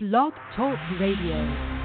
Blog Talk Radio.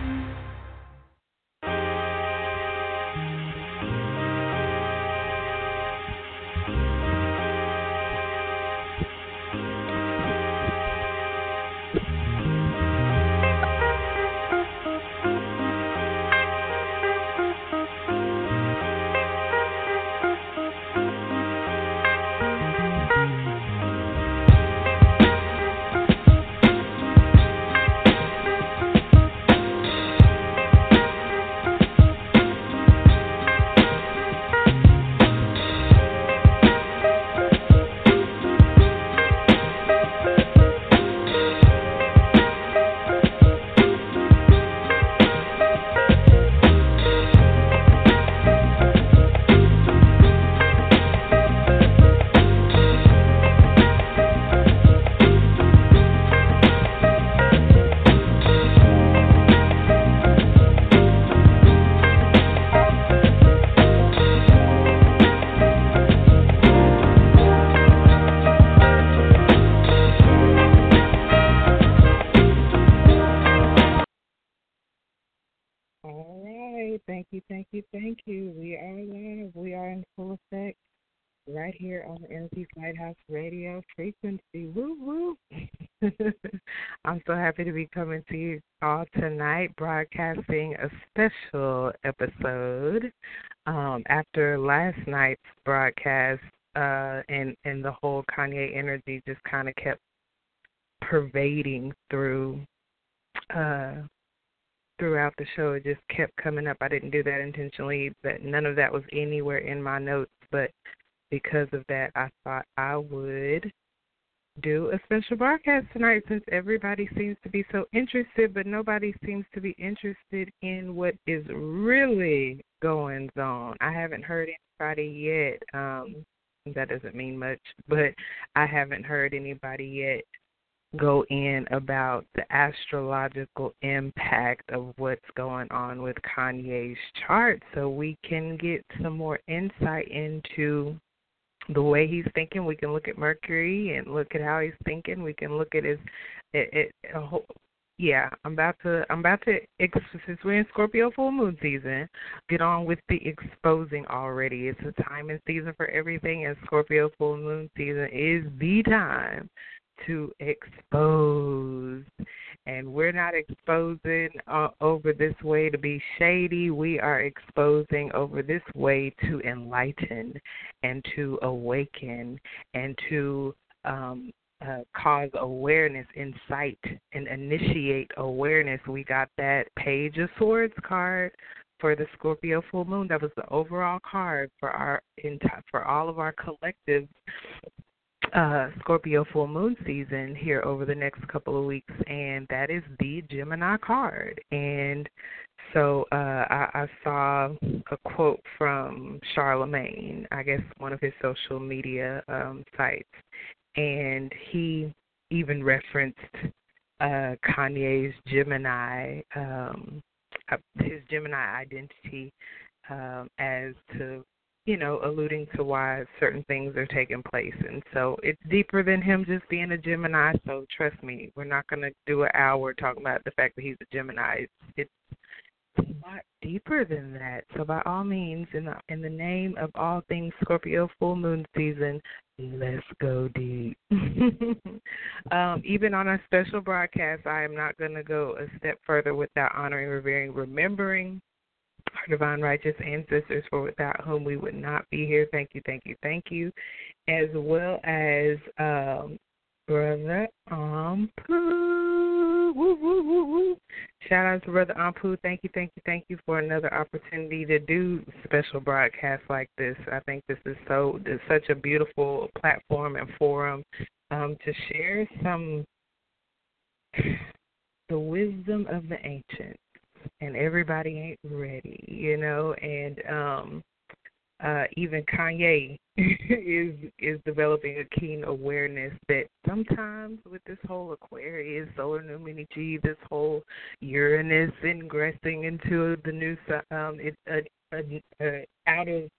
Lighthouse Radio frequency. Woo woo. I'm so happy to be coming to you all tonight, broadcasting a special episode. Um, after last night's broadcast, uh, and and the whole Kanye energy just kind of kept pervading through uh throughout the show it just kept coming up i didn't do that intentionally but none of that was anywhere in my notes but because of that, I thought I would do a special broadcast tonight since everybody seems to be so interested, but nobody seems to be interested in what is really going on. I haven't heard anybody yet. Um, that doesn't mean much, but I haven't heard anybody yet go in about the astrological impact of what's going on with Kanye's chart so we can get some more insight into the way he's thinking. We can look at Mercury and look at how he's thinking. We can look at his it, it whole, yeah, I'm about to I'm about to since we're in Scorpio full moon season, get on with the exposing already. It's a time and season for everything and Scorpio full moon season is the time to expose and we're not exposing uh, over this way to be shady. We are exposing over this way to enlighten and to awaken and to um, uh, cause awareness, insight, and initiate awareness. We got that Page of Swords card for the Scorpio full moon. That was the overall card for our for all of our collective uh, Scorpio full moon season here over the next couple of weeks, and that is the Gemini card. And so uh, I, I saw a quote from Charlemagne, I guess one of his social media um, sites, and he even referenced uh, Kanye's Gemini, um, uh, his Gemini identity um, as to you know, alluding to why certain things are taking place. And so it's deeper than him just being a Gemini. So trust me, we're not going to do an hour talking about the fact that he's a Gemini. It's, it's a lot deeper than that. So by all means, in the in the name of all things Scorpio full moon season, let's go deep. um, even on a special broadcast, I am not going to go a step further without honoring, revering, remembering our divine righteous ancestors, for without whom we would not be here. Thank you, thank you, thank you. As well as um, Brother Ampu. Woo, woo, woo, woo. Shout out to Brother Ampu. Thank you, thank you, thank you for another opportunity to do special broadcasts like this. I think this is so such a beautiful platform and forum um, to share some the wisdom of the ancients and everybody ain't ready, you know, and um uh even Kanye is is developing a keen awareness that sometimes with this whole Aquarius, solar new mini G, this whole Uranus ingressing into the new um it uh, uh, uh, out of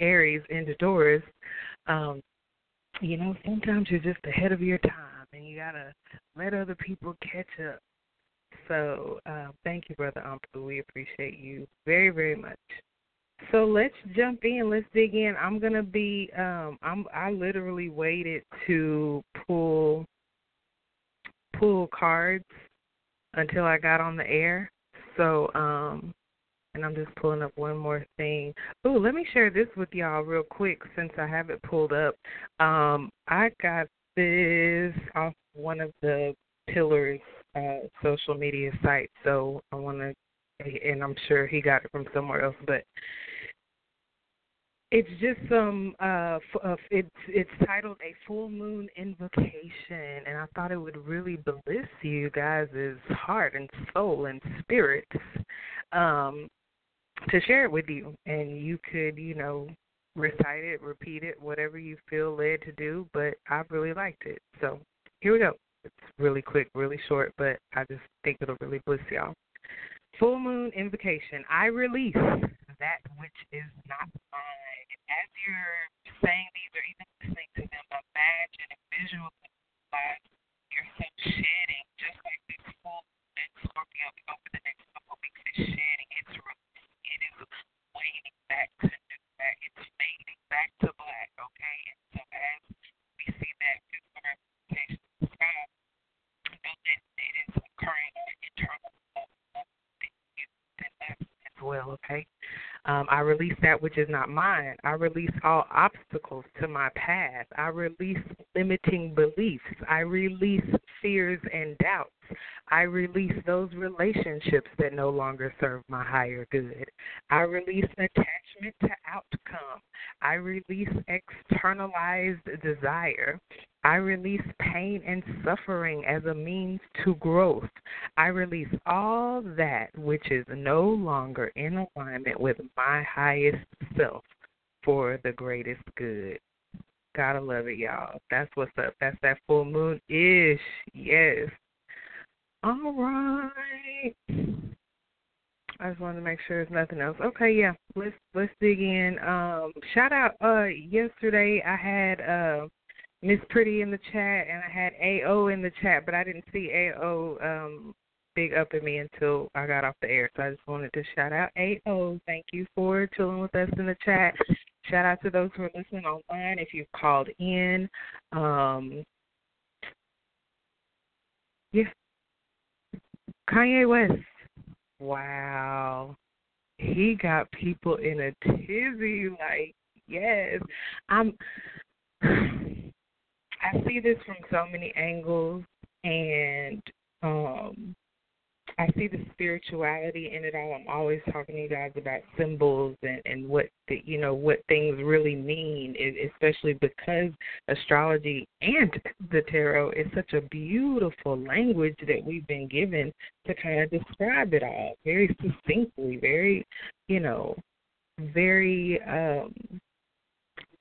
Aries into Taurus, um, you know, sometimes you're just ahead of your time and you gotta let other people catch up So uh, thank you, Brother Ampu. We appreciate you very, very much. So let's jump in. Let's dig in. I'm gonna be. Um, I'm. I literally waited to pull pull cards until I got on the air. So, um, and I'm just pulling up one more thing. Oh, let me share this with y'all real quick since I have it pulled up. Um, I got this off one of the pillars uh, social media site. so I want to, and I'm sure he got it from somewhere else, but it's just some. Uh, uh, it's it's titled a full moon invocation, and I thought it would really bliss you guys' heart and soul and spirits um, to share it with you, and you could, you know, recite it, repeat it, whatever you feel led to do. But I really liked it, so here we go. It's really quick, really short, but I just think it'll really bless y'all. Full moon invocation. I release that which is not mine. As you're saying these or even listening to them, imagine and visualize yourself shedding, just like this full moon Scorpio over the next couple weeks is shedding its. It is waning back to new back. It's fading back to black, okay? And so as we see that physical representation of the sky, know that it is occurring on an internal level, then that's as well, okay? Um, I release that which is not mine. I release all obstacles to my path. I release limiting beliefs. I release fears and doubts. I release those relationships that no longer serve my higher good. I release attachment to outcome. I release externalized desire. I release pain and suffering as a means to growth. I release all that which is no longer in alignment with my highest self for the greatest good. Gotta love it, y'all. That's what's up. That's that full moon ish. Yes. All right. I just wanted to make sure there's nothing else. Okay, yeah. Let's let's dig in. Um shout out uh yesterday I had uh Miss Pretty in the chat, and I had AO in the chat, but I didn't see AO um, big up at me until I got off the air. So I just wanted to shout out AO. Thank you for chilling with us in the chat. Shout out to those who are listening online. If you've called in, um, yeah, Kanye West. Wow, he got people in a tizzy. Like, yes, I'm. I see this from so many angles, and um, I see the spirituality in it all. I'm always talking to you guys about symbols and and what the, you know what things really mean, especially because astrology and the tarot is such a beautiful language that we've been given to kind of describe it all very succinctly, very you know, very um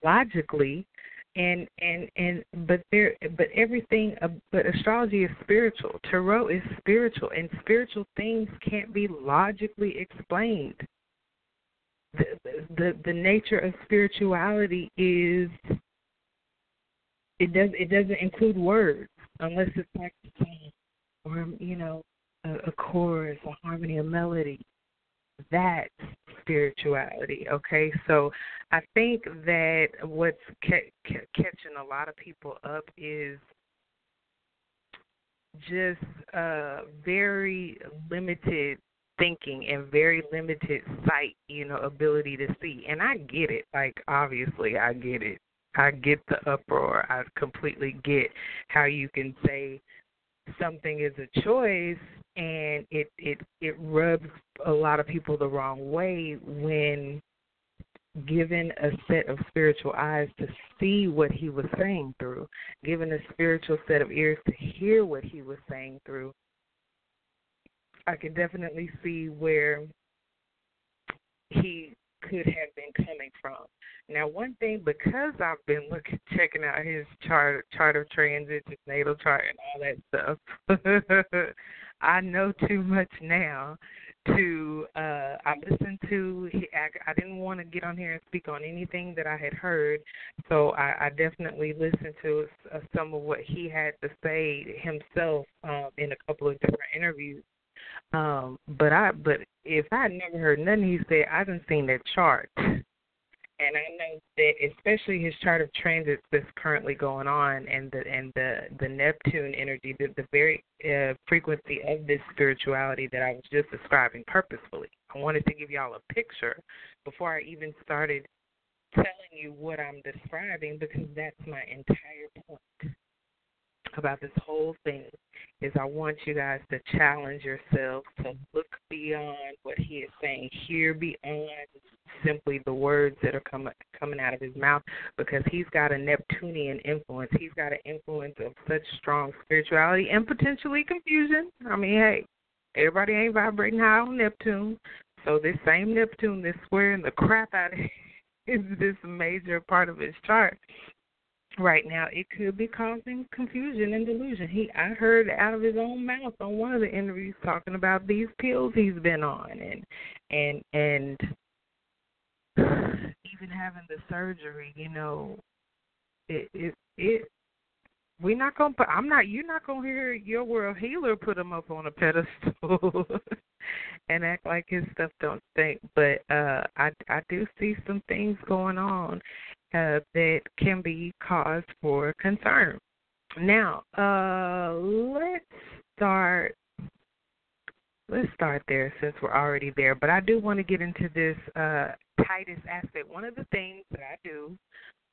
logically and and and but there but everything uh, but astrology is spiritual. Tarot is spiritual and spiritual things can't be logically explained. The the the nature of spirituality is it does it doesn't include words unless it's like a song or you know a, a chorus a harmony a melody that's spirituality. Okay, so I think that what's ca- ca- catching a lot of people up is just uh, very limited thinking and very limited sight, you know, ability to see. And I get it. Like obviously, I get it. I get the uproar. I completely get how you can say something is a choice and it it it rubs a lot of people the wrong way when given a set of spiritual eyes to see what he was saying through, given a spiritual set of ears to hear what he was saying through. I can definitely see where he could have been coming from. Now, one thing because I've been looking, checking out his chart, chart of transit, his natal chart, and all that stuff, I know too much now to uh I listened to I, I didn't want to get on here and speak on anything that I had heard so I, I definitely listened to uh, some of what he had to say himself um in a couple of different interviews Um, but I but if I never heard nothing he said, I didn't seen that chart. And I know that especially his chart of transits that's currently going on and the and the the Neptune energy, the the very uh, frequency of this spirituality that I was just describing purposefully. I wanted to give y'all a picture before I even started telling you what I'm describing because that's my entire point about this whole thing is I want you guys to challenge yourselves to look beyond what he is saying, hear beyond simply the words that are coming coming out of his mouth because he's got a Neptunian influence. He's got an influence of such strong spirituality and potentially confusion. I mean, hey, everybody ain't vibrating high on Neptune. So this same Neptune that's swearing the crap out of is this major part of his chart right now it could be causing confusion and delusion. He I heard out of his own mouth on one of the interviews talking about these pills he's been on and and and even having the surgery, you know, it it it we're not gonna put I'm not you're not gonna hear your world healer put him up on a pedestal and act like his stuff don't stink. But uh I I do see some things going on uh, that can be cause for concern. Now, uh, let's start. Let's start there since we're already there. But I do want to get into this uh, tightest aspect. One of the things that I do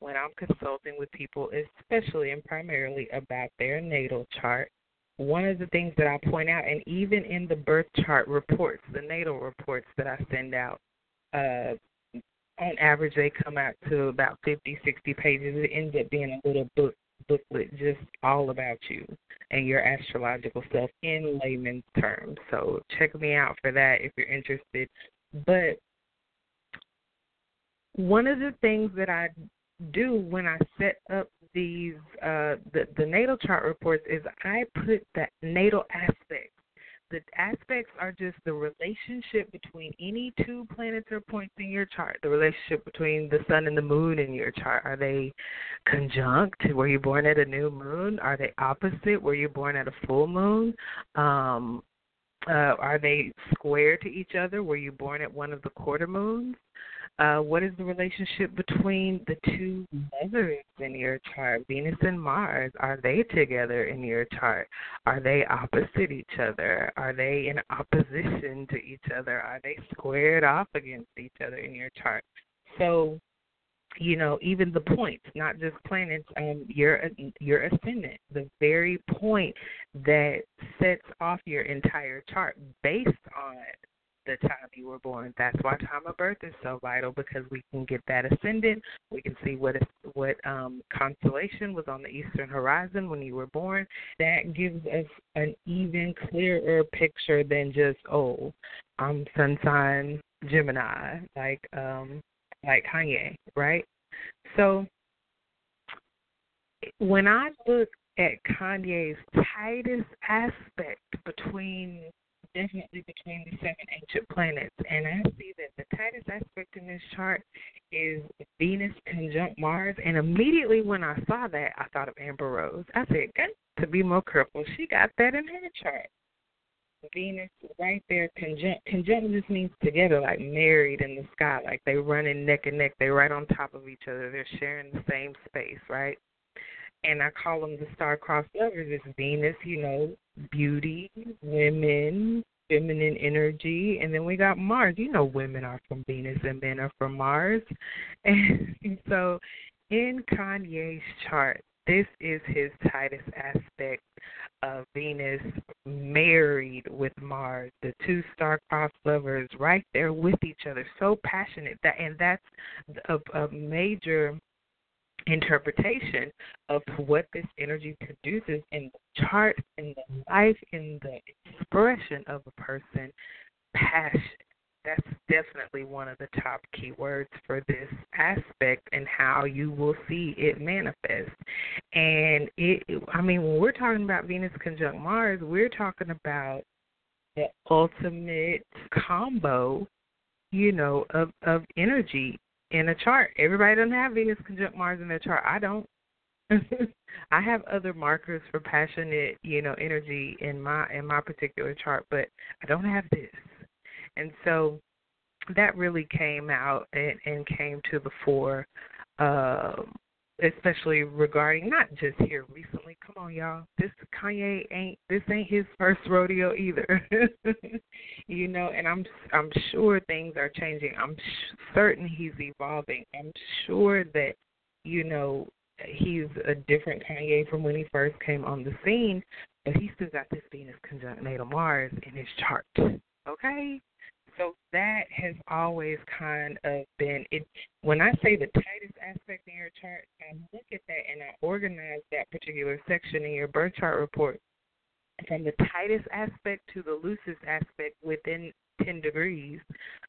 when I'm consulting with people, especially and primarily about their natal chart, one of the things that I point out, and even in the birth chart reports, the natal reports that I send out, uh, on average they come out to about 50, 60 pages. It ends up being a little book booklet just all about you and your astrological self in layman's terms. So check me out for that if you're interested. But one of the things that I do when I set up these uh the the natal chart reports is I put that natal aspect the aspects are just the relationship between any two planets or points in your chart. The relationship between the sun and the moon in your chart. Are they conjunct? Were you born at a new moon? Are they opposite? Were you born at a full moon? Um, uh, are they square to each other? Were you born at one of the quarter moons? Uh, what is the relationship between the two mothers in your chart, Venus and Mars? Are they together in your chart? Are they opposite each other? Are they in opposition to each other? Are they squared off against each other in your chart? So, you know, even the points, not just planets, um, your your ascendant, the very point that sets off your entire chart based on the time you were born. That's why time of birth is so vital because we can get that ascendant. We can see what what um, constellation was on the eastern horizon when you were born. That gives us an even clearer picture than just oh, I'm sun sign Gemini, like um, like Kanye, right? So when I look at Kanye's tightest aspect between definitely between the seven ancient planets. And I see that the tightest aspect in this chart is Venus conjunct Mars. And immediately when I saw that, I thought of Amber Rose. I said, got to be more careful. She got that in her chart. Venus right there conjunct conjunct just means together, like married in the sky, like they running neck and neck, they right on top of each other, they're sharing the same space, right? and I call them the star-crossed lovers. It's Venus, you know, beauty, women, feminine energy, and then we got Mars. You know, women are from Venus and men are from Mars, and so in Kanye's chart, this is his tightest aspect of Venus married with Mars, the two star-crossed lovers right there with each other, so passionate that, and that's a, a major interpretation of what this energy produces in the chart, in the life, in the expression of a person, passion. That's definitely one of the top keywords for this aspect and how you will see it manifest. And it, I mean, when we're talking about Venus conjunct Mars, we're talking about the ultimate combo, you know, of of energy in a chart. Everybody doesn't have Venus conjunct Mars in their chart. I don't. I have other markers for passionate, you know, energy in my in my particular chart, but I don't have this. And so that really came out and, and came to the fore um especially regarding not just here recently. Come on, y'all. This Kanye ain't this ain't his first rodeo either. you know, and I'm I'm sure things are changing. I'm certain he's evolving. I'm sure that you know he's a different Kanye from when he first came on the scene, but he still got this Venus conjunct natal Mars in his chart. Okay? So that has always kind of been it. When I say the tightest aspect in your chart, I look at that and I organize that particular section in your birth chart report from the tightest aspect to the loosest aspect within 10 degrees.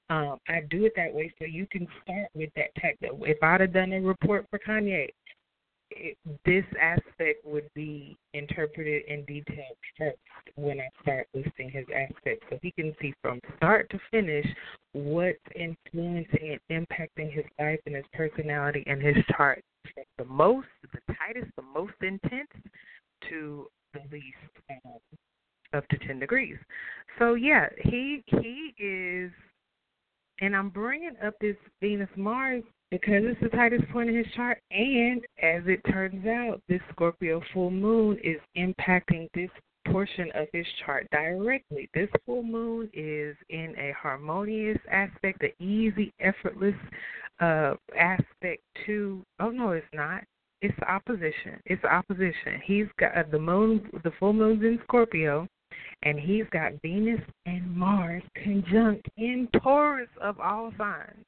Um, I do it that way so you can start with that tech. If I'd have done a report for Kanye, this aspect would be interpreted in detail first when I start listing his aspects, so he can see from start to finish what's influencing and impacting his life and his personality and his chart. The most, the tightest, the most intense, to the least, um, up to ten degrees. So yeah, he he is, and I'm bringing up this Venus Mars because it's the tightest point in his chart. And as it turns out, this Scorpio full moon is impacting this portion of his chart directly. This full moon is in a harmonious aspect, an easy, effortless uh, aspect to. Oh no, it's not. It's opposition. It's opposition. He's got uh, the moon. The full moon's in Scorpio, and he's got Venus and Mars conjunct in Taurus of all signs.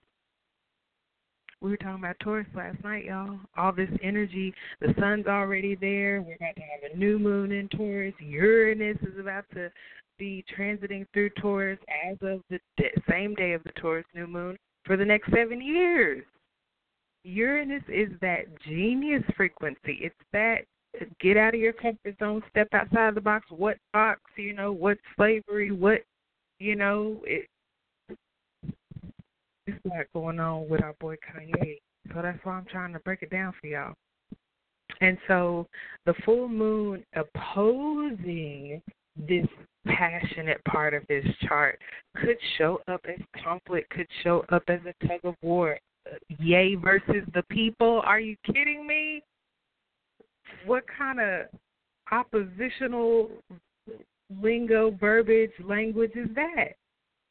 We were talking about Taurus last night, y'all. All this energy, the sun's already there. We're about to have a new moon in Taurus. Uranus is about to be transiting through Taurus as of the same day of the Taurus new moon for the next seven years. Uranus is that genius frequency. It's that get out of your comfort zone, step outside the box. What box? You know, what slavery? What you know? It, a lot going on with our boy Kanye. So that's why I'm trying to break it down for y'all. And so the full moon opposing this passionate part of his chart could show up as conflict, could show up as a tug of war. Yay versus the people. Are you kidding me? What kind of oppositional lingo, verbiage, language is that?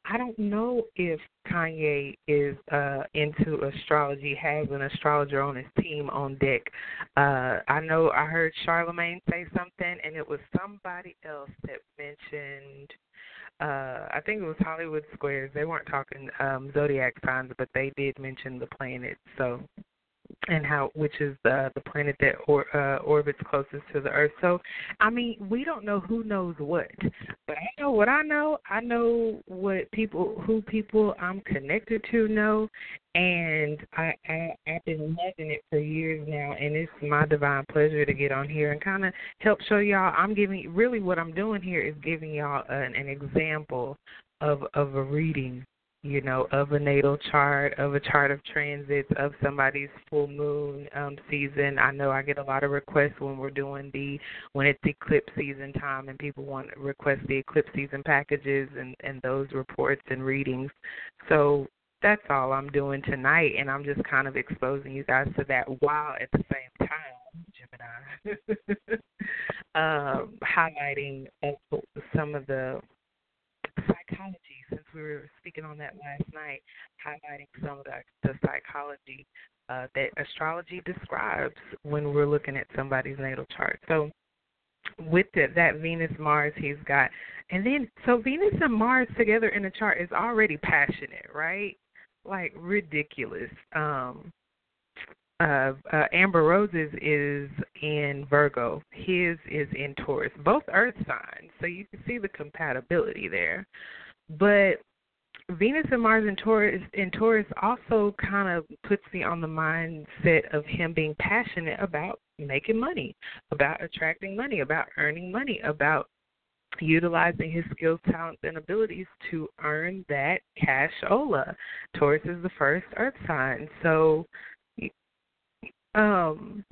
I don't know if Kanye is uh into astrology, has an astrologer on his team on deck. Uh I know I heard Charlemagne say something and it was somebody else that mentioned uh I think it was Hollywood Squares. They weren't talking um zodiac signs, but they did mention the planets. So and how which is the the planet that or, uh, orbits closest to the Earth. So, I mean, we don't know who knows what, but I know what I know. I know what people who people I'm connected to know, and I, I I've been loving it for years now, and it's my divine pleasure to get on here and kind of help show y'all. I'm giving really what I'm doing here is giving y'all an, an example of of a reading you know, of a natal chart, of a chart of transits, of somebody's full moon um, season. I know I get a lot of requests when we're doing the when it's eclipse season time, and people want to request the eclipse season packages and and those reports and readings. So that's all I'm doing tonight, and I'm just kind of exposing you guys to that while at the same time, Gemini, um, highlighting some of the psychology, since we were speaking on that last night, highlighting some of the, the psychology uh, that astrology describes when we're looking at somebody's natal chart. So, with the, that Venus Mars he's got, and then so Venus and Mars together in a chart is already passionate, right? Like ridiculous. Um, uh, uh, Amber Rose's is in Virgo. His is in Taurus. Both Earth signs, so you can see the compatibility there. But Venus and Mars in Taurus in Taurus also kind of puts me on the mindset of him being passionate about making money, about attracting money, about earning money, about utilizing his skills, talents, and abilities to earn that cash ola. Taurus is the first earth sign. So um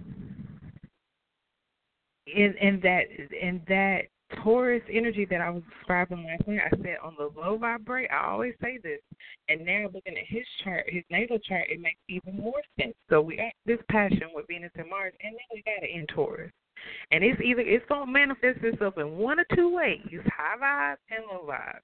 in in that in that Taurus energy that I was describing last night, I said on the low vibrate, I always say this. And now looking at his chart, his natal chart, it makes even more sense. So we got this passion with Venus and Mars, and then we got it in Taurus. And it's either it's gonna manifest itself in one or two ways, high vibe and low vibe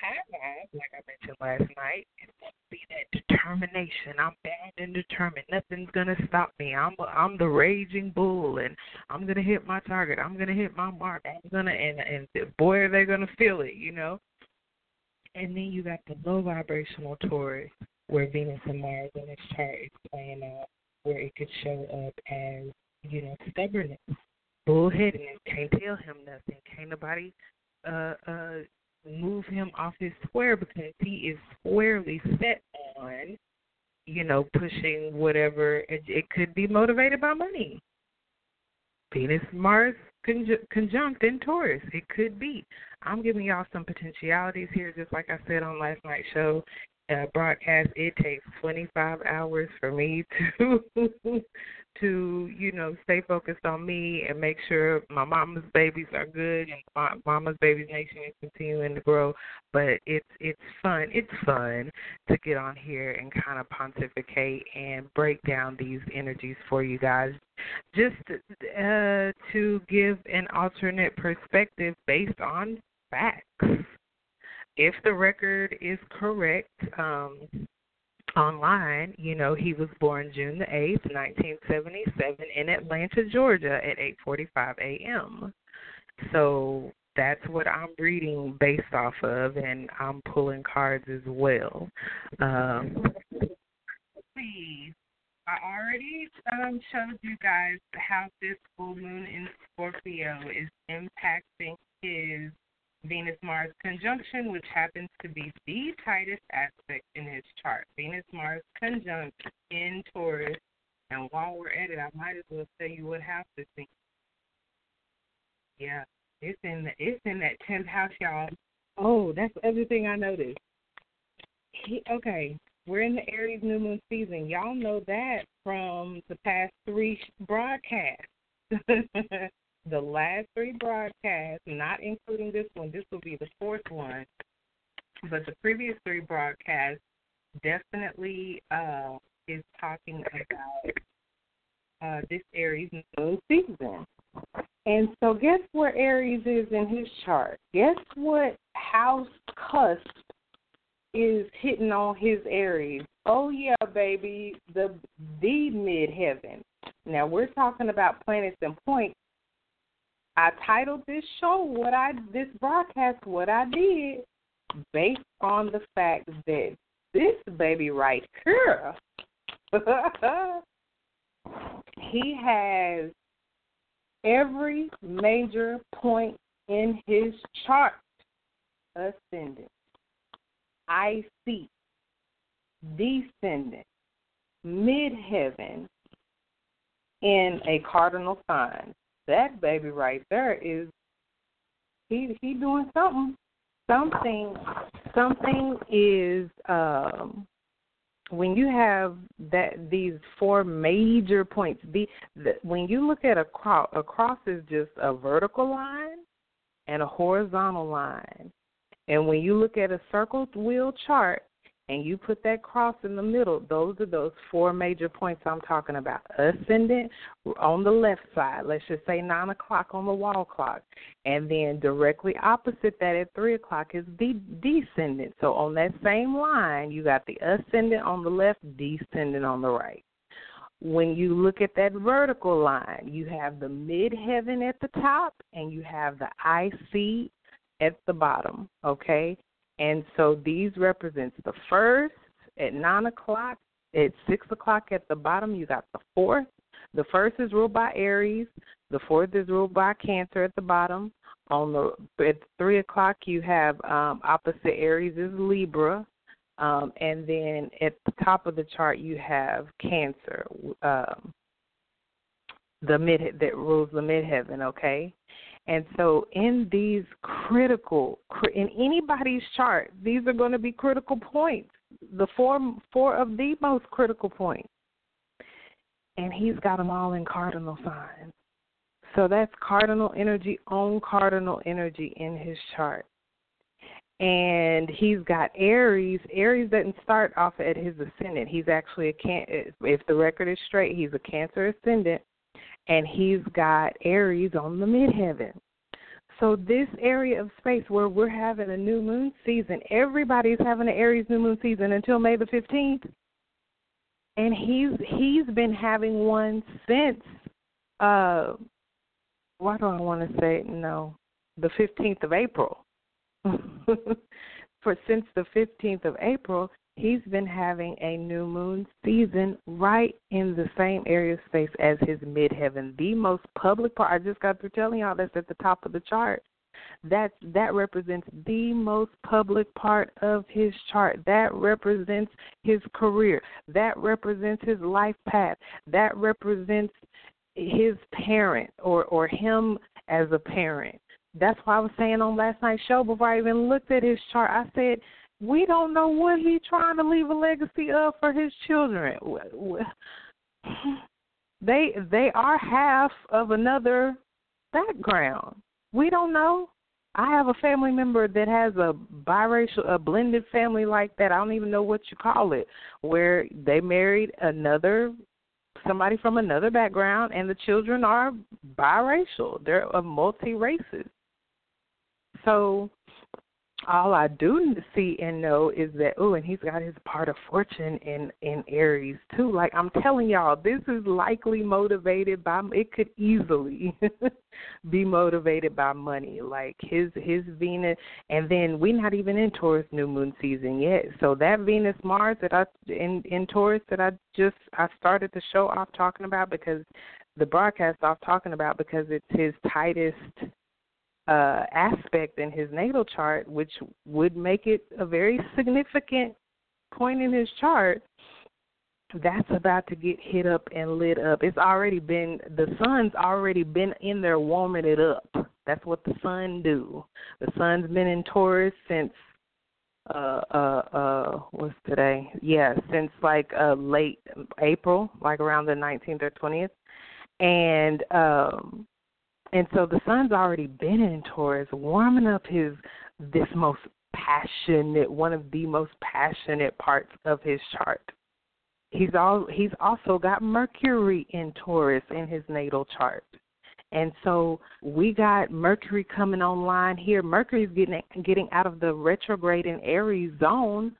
high vibe, like I mentioned last night, it's going be that determination. I'm bound and determined. Nothing's to stop me. I'm I'm the raging bull, and I'm to hit my target. I'm to hit my mark. I'm to, and and boy, are they to feel it, you know. And then you got the low vibrational Taurus, where Venus and Mars in its chart is playing out, where it could show up as you know stubbornness, bullheadedness. Can't tell him nothing. Can't nobody uh uh move him off his square because he is squarely set on, you know, pushing whatever. It, it could be motivated by money. Venus Mars conj- conjunct in Taurus. It could be. I'm giving y'all some potentialities here, just like I said on last night's show uh, broadcast. It takes 25 hours for me to to you know stay focused on me and make sure my mama's babies are good and my mama's babies nation is continuing to grow but it's it's fun it's fun to get on here and kind of pontificate and break down these energies for you guys just uh to give an alternate perspective based on facts if the record is correct um online, you know, he was born June the 8th, 1977 in Atlanta, Georgia at 8:45 a.m. So that's what I'm reading based off of and I'm pulling cards as well. Um. I already um, showed you guys how this full moon in Scorpio is impacting his Venus Mars conjunction, which happens to be the tightest aspect in his chart. Venus Mars conjunct in Taurus. And while we're at it, I might as well tell you what house this in. Yeah, it's in the it's in that tenth house, y'all. Oh, that's everything I noticed. He, okay, we're in the Aries new moon season. Y'all know that from the past three broadcasts. the last three broadcasts, not including this one, this will be the fourth one, but the previous three broadcasts definitely uh, is talking about uh, this Aries moon season. And so, guess where Aries is in his chart? Guess what house cusp is hitting on his Aries? Oh yeah, baby, the the midheaven. Now we're talking about planets and points I titled this show what I this broadcast what I did based on the fact that this baby right here he has every major point in his chart ascendant, IC, descendant, midheaven in a cardinal sign that baby right there is he he doing something. Something something is um when you have that these four major points the, the when you look at a cross a cross is just a vertical line and a horizontal line and when you look at a circle wheel chart and you put that cross in the middle, those are those four major points I'm talking about. Ascendant on the left side, let's just say nine o'clock on the wall clock. And then directly opposite that at three o'clock is the descendant. So on that same line, you got the ascendant on the left, descendant on the right. When you look at that vertical line, you have the midheaven at the top and you have the IC at the bottom, okay? And so these represents the first at nine o'clock, at six o'clock at the bottom you got the fourth. The first is ruled by Aries, the fourth is ruled by Cancer at the bottom. On the at three o'clock you have um, opposite Aries is Libra, um, and then at the top of the chart you have Cancer, um, the mid that rules the midheaven. Okay, and so, in these critical, in anybody's chart, these are going to be critical points. The four, four of the most critical points. And he's got them all in cardinal signs. So that's cardinal energy on cardinal energy in his chart. And he's got Aries. Aries doesn't start off at his ascendant. He's actually a can. If the record is straight, he's a Cancer ascendant, and he's got Aries on the midheaven. So this area of space where we're having a new moon season, everybody's having an Aries new moon season until May the fifteenth, and he's he's been having one since. Uh, why do I want to say no? The fifteenth of April. For since the fifteenth of April, he's been having a new moon season right in the same area of space as his midheaven. The most public part I just got through telling y'all that's at the top of the chart. That that represents the most public part of his chart. That represents his career. That represents his life path. That represents his parent or or him as a parent. That's why I was saying on last night's show before I even looked at his chart. I said we don't know what he's trying to leave a legacy of for his children. They they are half of another background. We don't know. I have a family member that has a biracial, a blended family like that. I don't even know what you call it, where they married another somebody from another background, and the children are biracial. They're a multi races. So all I do see and know is that oh, and he's got his part of fortune in in Aries too. Like I'm telling y'all, this is likely motivated by. It could easily be motivated by money. Like his his Venus, and then we're not even in Taurus new moon season yet. So that Venus Mars that I in in Taurus that I just I started the show off talking about because the broadcast off talking about because it's his tightest uh, aspect in his natal chart, which would make it a very significant point in his chart, that's about to get hit up and lit up. It's already been the sun's already been in there warming it up. That's what the sun do. The sun's been in Taurus since uh uh uh what's today? Yeah, since like uh late April, like around the 19th or 20th. And um and so the sun's already been in Taurus, warming up his this most passionate, one of the most passionate parts of his chart. He's all he's also got Mercury in Taurus in his natal chart. And so we got Mercury coming online here. Mercury's getting getting out of the retrograde in Aries zone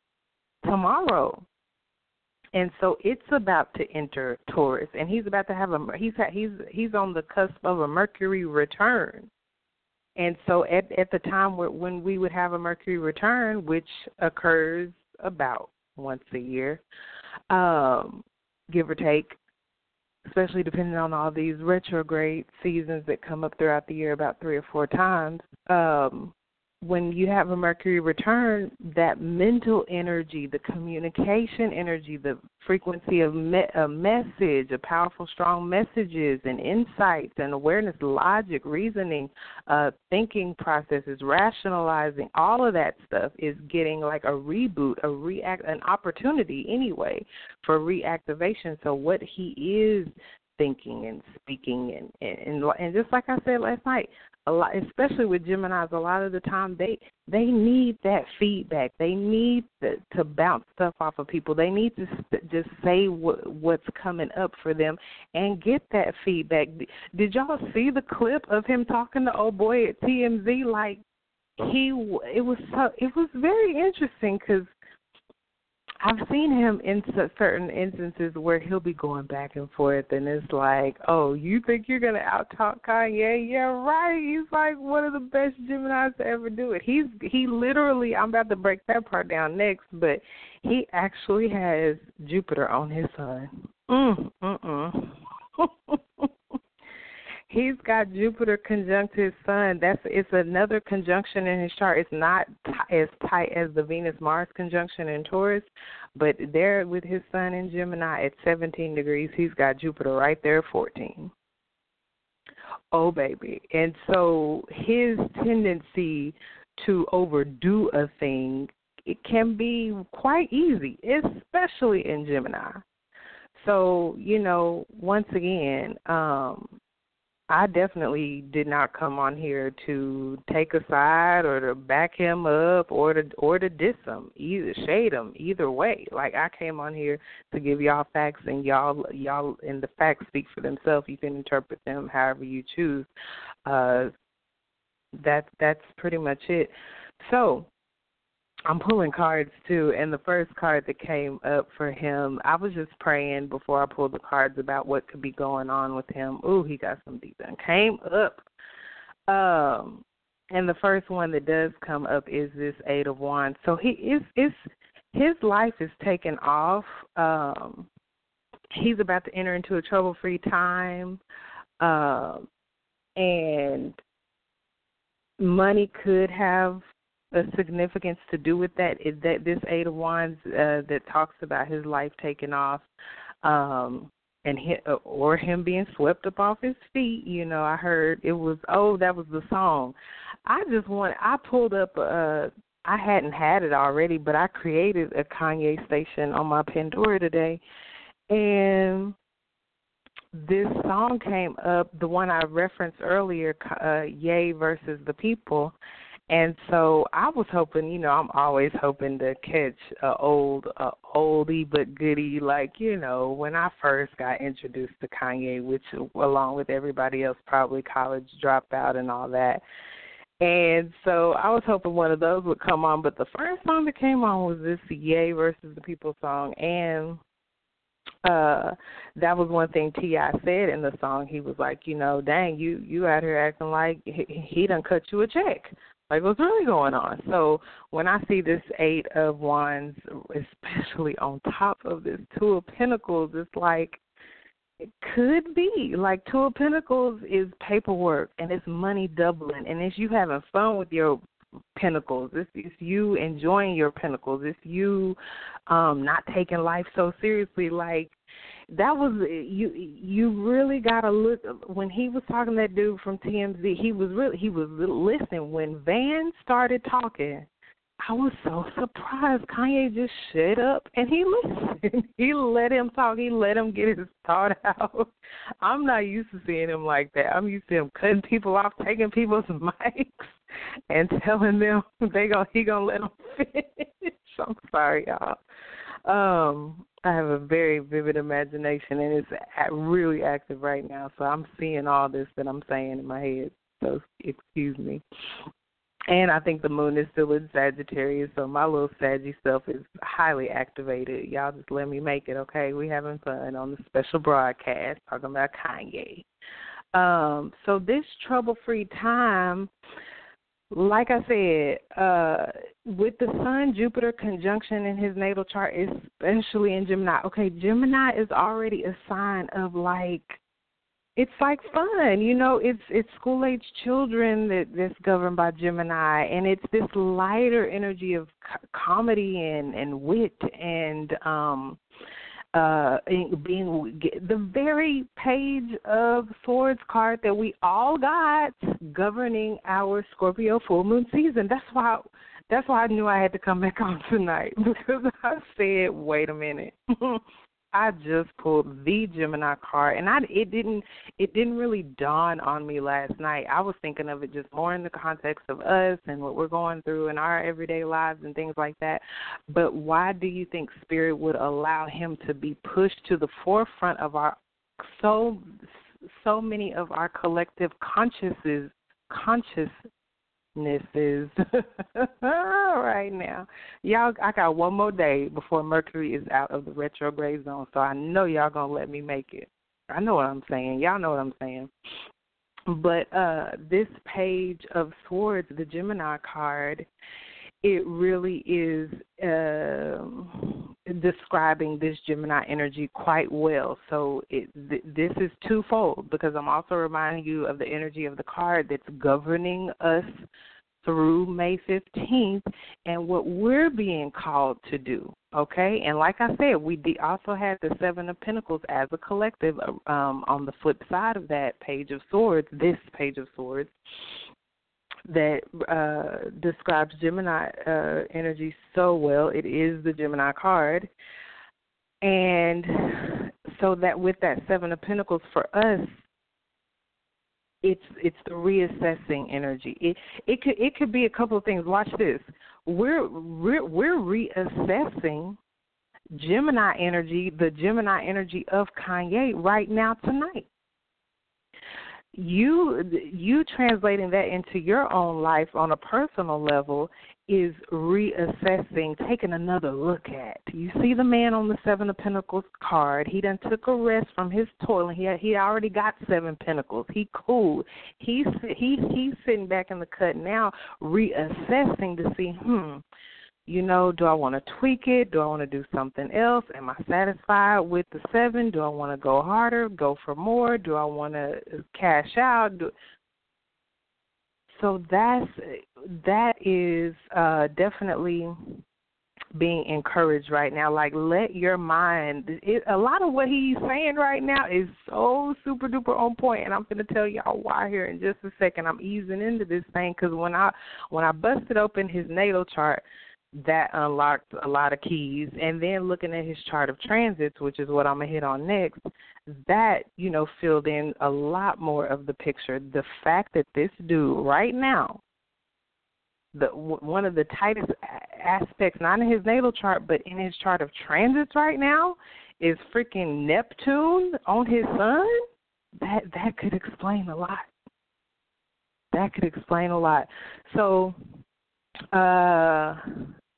tomorrow and so it's about to enter Taurus, and he's about to have a he's he's he's on the cusp of a Mercury return, and so at at the time when we would have a Mercury return, which occurs about once a year, um, give or take, especially depending on all these retrograde seasons that come up throughout the year, about three or four times. Um, when you have a Mercury return, that mental energy, the communication energy, the frequency of me- a message, a powerful, strong messages and insights and awareness, logic, reasoning, uh, thinking processes, rationalizing, all of that stuff is getting like a reboot, a react, an opportunity anyway for reactivation. So what he is thinking and speaking and and and just like I said last night, a lot, especially with Gemini's, a lot of the time they they need that feedback. They need to, to bounce stuff off of people. They need to just say what what's coming up for them and get that feedback. Did y'all see the clip of him talking to old boy at TMZ? Like he, it was so it was very interesting because I've seen him in certain instances where he'll be going back and forth, and it's like, oh, you think you're gonna out talk Kanye? Yeah, right. He's like one of the best Gemini's to ever do it. He's he literally. I'm about to break that part down next, but he actually has Jupiter on his sun. Mm, mm, mm. He's got Jupiter conjunct his Sun. That's it's another conjunction in his chart. It's not t- as tight as the Venus Mars conjunction in Taurus, but there with his Sun in Gemini at 17 degrees, he's got Jupiter right there at 14. Oh baby, and so his tendency to overdo a thing it can be quite easy, especially in Gemini. So, you know, once again, um, I definitely did not come on here to take a side or to back him up or to or to diss him, either shade him, either way. Like I came on here to give y'all facts, and y'all y'all and the facts speak for themselves. You can interpret them however you choose. Uh, that that's pretty much it. So I'm pulling cards too, and the first card that came up for him, I was just praying before I pulled the cards about what could be going on with him. Ooh, he got some deep and came up. Um, and the first one that does come up is this Eight of Wands. So he is is his life is taken off. Um, he's about to enter into a trouble-free time, um, and money could have a significance to do with that is that this eight of wands uh, that talks about his life taking off um and hit, uh, or him being swept up off his feet you know i heard it was oh that was the song. I just want i pulled up uh i hadn't had it already but i created a kanye station on my pandora today and this song came up the one i referenced earlier uh Ye versus the people and so I was hoping, you know, I'm always hoping to catch a old, a oldie but goodie, like you know, when I first got introduced to Kanye, which along with everybody else, probably college dropout and all that. And so I was hoping one of those would come on, but the first song that came on was this Ye versus the People song, and uh that was one thing T.I. said in the song. He was like, you know, dang, you you out here acting like he, he done cut you a check. Like what's really going on? So when I see this eight of wands, especially on top of this two of pentacles, it's like it could be like two of pentacles is paperwork and it's money doubling and it's you having fun with your pentacles. It's, it's you enjoying your pentacles. It's you um not taking life so seriously. Like that was you you really got to look when he was talking that dude from TMZ he was really he was listening when Van started talking I was so surprised Kanye just shut up and he listened. He let him talk. He let him get his thought out. I'm not used to seeing him like that. I'm used to him cutting people off taking people's mics and telling them they go he going to let them finish. I'm sorry y'all. Um I have a very vivid imagination, and it's really active right now. So I'm seeing all this that I'm saying in my head. So excuse me. And I think the moon is still in Sagittarius, so my little Saggy self is highly activated. Y'all just let me make it, okay? We having fun on the special broadcast talking about Kanye. Um, so this trouble-free time like I said, uh, with the Sun Jupiter conjunction in his natal chart, especially in Gemini. Okay, Gemini is already a sign of like it's like fun, you know. It's it's school age children that that's governed by Gemini, and it's this lighter energy of comedy and and wit and um uh being the very page of swords card that we all got governing our Scorpio full moon season. That's why that's why I knew I had to come back on tonight because I said, "Wait a minute." I just pulled the Gemini card, and I it didn't it didn't really dawn on me last night. I was thinking of it just more in the context of us and what we're going through in our everyday lives and things like that. But why do you think Spirit would allow him to be pushed to the forefront of our so so many of our collective consciousnesses conscious is right now. Y'all, I got one more day before Mercury is out of the retrograde zone, so I know y'all gonna let me make it. I know what I'm saying. Y'all know what I'm saying. But uh this page of swords, the Gemini card, it really is uh, describing this Gemini energy quite well. So it, th- this is twofold because I'm also reminding you of the energy of the card that's governing us through May 15th and what we're being called to do. Okay, and like I said, we also had the Seven of Pentacles as a collective um, on the flip side of that Page of Swords, this Page of Swords that uh, describes Gemini uh, energy so well. It is the Gemini card. And so that with that Seven of Pentacles for us, it's it's the reassessing energy. It it could it could be a couple of things. Watch this. We're we're we're reassessing Gemini energy, the Gemini energy of Kanye right now tonight. You you translating that into your own life on a personal level is reassessing, taking another look at. You see the man on the Seven of Pentacles card. He done took a rest from his toil. He he already got seven pentacles. He cool. He's he he's sitting back in the cut now, reassessing to see, hmm, you know, do I want to tweak it? Do I want to do something else? Am I satisfied with the seven? Do I want to go harder, go for more? Do I want to cash out? Do... So that's that is uh, definitely being encouraged right now. Like, let your mind. It, a lot of what he's saying right now is so super duper on point, and I'm to tell y'all why here in just a second. I'm easing into this thing because when I when I busted open his natal chart that unlocked a lot of keys. And then looking at his chart of transits, which is what I'm going to hit on next, that, you know, filled in a lot more of the picture. The fact that this dude right now, the one of the tightest aspects, not in his natal chart, but in his chart of transits right now, is freaking Neptune on his sun. That that could explain a lot. That could explain a lot. So uh,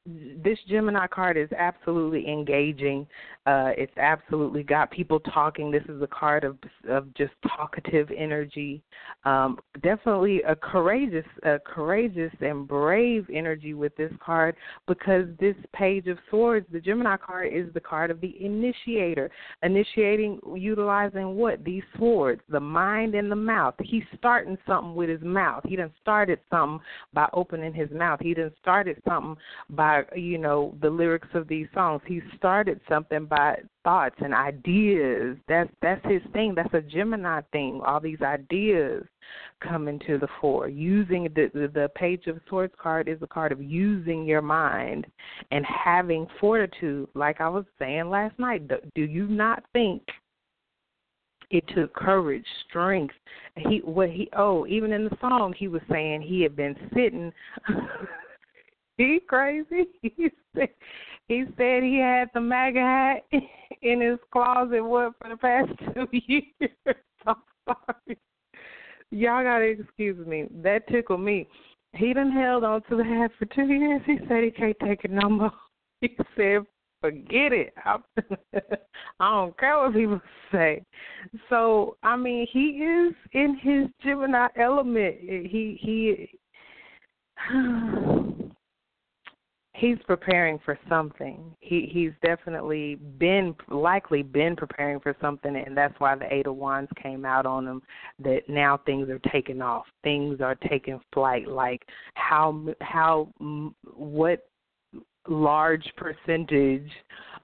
this Gemini card is absolutely engaging. Uh, it's absolutely got people talking. This is a card of of just talkative energy. Um, definitely a courageous, a courageous and brave energy with this card because this Page of Swords, the Gemini card, is the card of the initiator, initiating, utilizing what these swords, the mind and the mouth. He's starting something with his mouth. He done started something by opening his mouth. He done started something by you know the lyrics of these songs. He started something by thoughts and ideas. That's that's his thing. That's a Gemini thing. All these ideas coming to the fore. Using the, the the Page of Swords card is a card of using your mind and having fortitude. Like I was saying last night, do you not think it took courage, strength. He what he oh even in the song he was saying he had been sitting. he crazy. He said, he had the MAGA hat in his closet what for the past two years. I'm sorry. Y'all gotta excuse me. That tickled me. He done held on to the hat for two years. He said he can't take it no more. He said, forget it. I, I don't care what people say. So I mean, he is in his Gemini element. He he he's preparing for something. He he's definitely been likely been preparing for something, and that's why the Eight of Wands came out on him. That now things are taking off, things are taking flight. Like how how what large percentage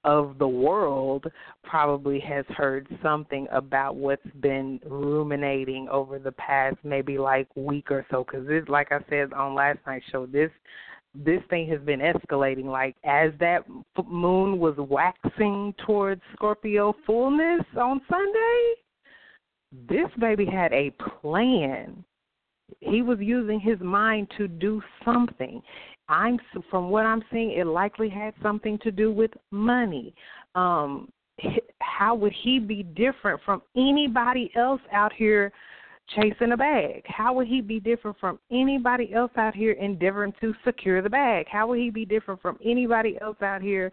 of the world probably has heard something about what's been ruminating over the past maybe like week or so because this like i said on last night's show this this thing has been escalating. Like as that moon was waxing towards Scorpio fullness on Sunday, this baby had a plan. He was using his mind to do something. I'm from what I'm seeing, it likely had something to do with money. Um, how would he be different from anybody else out here chasing a bag? How would he be different from anybody else out here endeavoring to secure the bag? How would he be different from anybody else out here?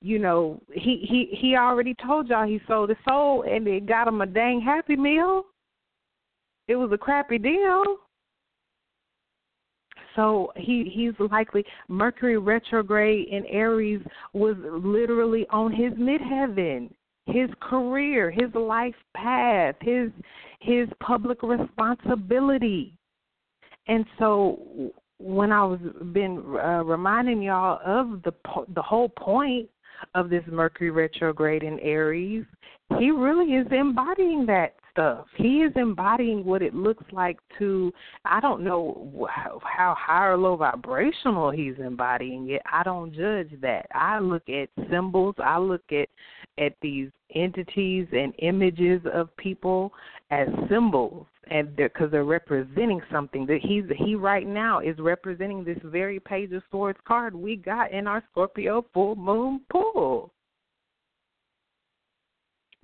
You know, he he he already told y'all he sold his soul and it got him a dang happy meal. It was a crappy deal. So he he's likely Mercury retrograde in Aries was literally on his midheaven his career, his life path, his his public responsibility. And so when I was been uh, reminding y'all of the the whole point of this Mercury retrograde in Aries, he really is embodying that stuff. He is embodying what it looks like to I don't know how, high or low vibrational he's embodying it. I don't judge that. I look at symbols, I look at at these entities and images of people as symbols and because they're, they're representing something that he's he right now is representing this very page of swords card we got in our Scorpio full moon pool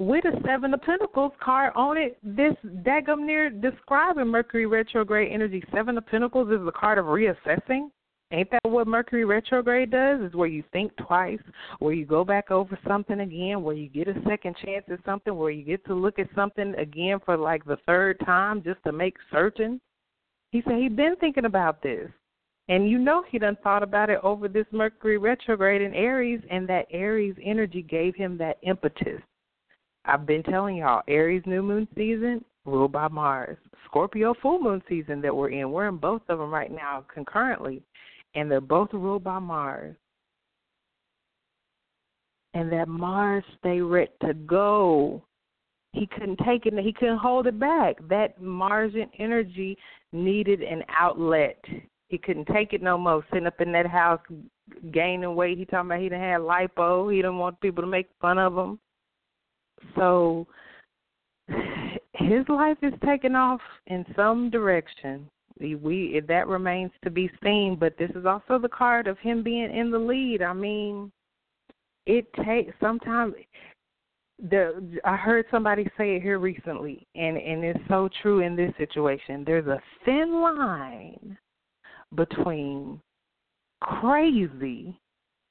with a seven of pentacles card on it this daggum near describing mercury retrograde energy seven of pentacles is the card of reassessing Ain't that what Mercury retrograde does? Is where you think twice, where you go back over something again, where you get a second chance at something, where you get to look at something again for like the third time just to make certain. He said he'd been thinking about this. And you know he done thought about it over this Mercury retrograde in Aries, and that Aries energy gave him that impetus. I've been telling y'all, Aries new moon season ruled by Mars. Scorpio full moon season that we're in. We're in both of them right now concurrently and they're both ruled by Mars. And that Mars stay ready to go. He couldn't take it. He couldn't hold it back. That Martian energy needed an outlet. He couldn't take it no more. Sitting up in that house, gaining weight. He talking about he didn't have lipo. He didn't want people to make fun of him. So his life is taking off in some direction we that remains to be seen. But this is also the card of him being in the lead. I mean, it takes sometimes. The I heard somebody say it here recently, and and it's so true in this situation. There's a thin line between crazy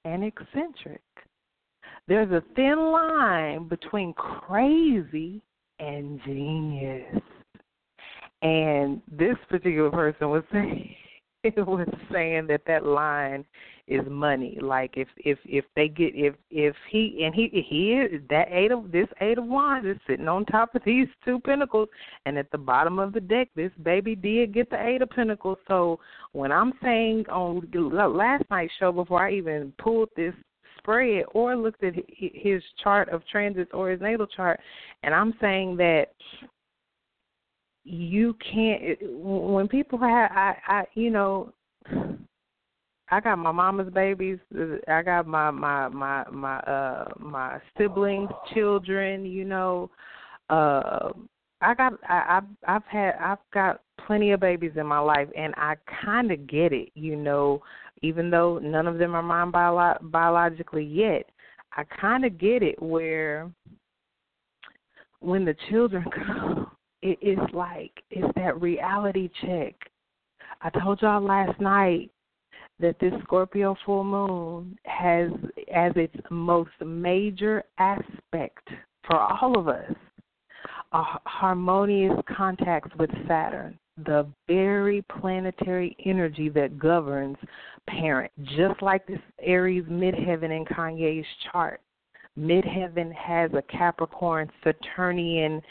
and eccentric. There's a thin line between crazy and genius. And this particular person was saying it was saying that that line is money. Like if if if they get if if he and he he is that eight of this eight of wands is sitting on top of these two pentacles, and at the bottom of the deck, this baby did get the eight of pentacles. So when I'm saying on last night's show, before I even pulled this or looked at his chart of transits or his natal chart, and I'm saying that you can't when people have I I you know I got my mama's babies. I got my my my my uh my siblings, children. You know, uh, I got I I've, I've had I've got plenty of babies in my life, and I kind of get it. You know, even though none of them are mine bio- biologically yet, I kind of get it. Where when the children come it is like it's that reality check. I told y'all last night that this Scorpio full moon has as its most major aspect for all of us a harmonious contact with Saturn, the very planetary energy that governs parent, just like this Aries midheaven in Kanye's chart. Midheaven has a Capricorn Saturnian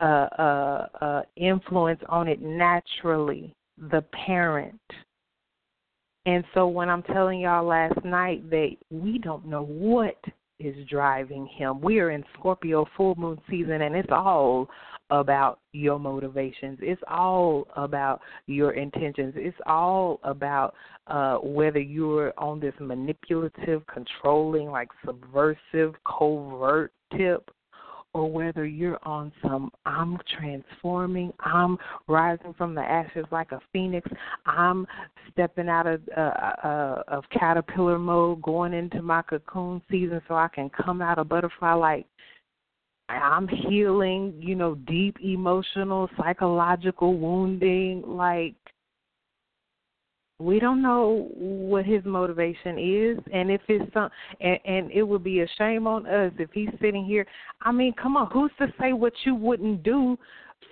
uh, uh, uh, influence on it naturally, the parent. And so when I'm telling y'all last night that we don't know what is driving him, we are in Scorpio full moon season, and it's all about your motivations. It's all about your intentions. It's all about uh, whether you're on this manipulative, controlling, like subversive, covert tip, or whether you're on some I'm transforming, I'm rising from the ashes like a phoenix, I'm stepping out of uh, uh, of caterpillar mode, going into my cocoon season so I can come out a butterfly like I'm healing, you know, deep emotional, psychological wounding like we don't know what his motivation is and if it's some and, and it would be a shame on us if he's sitting here. I mean come on who's to say what you wouldn't do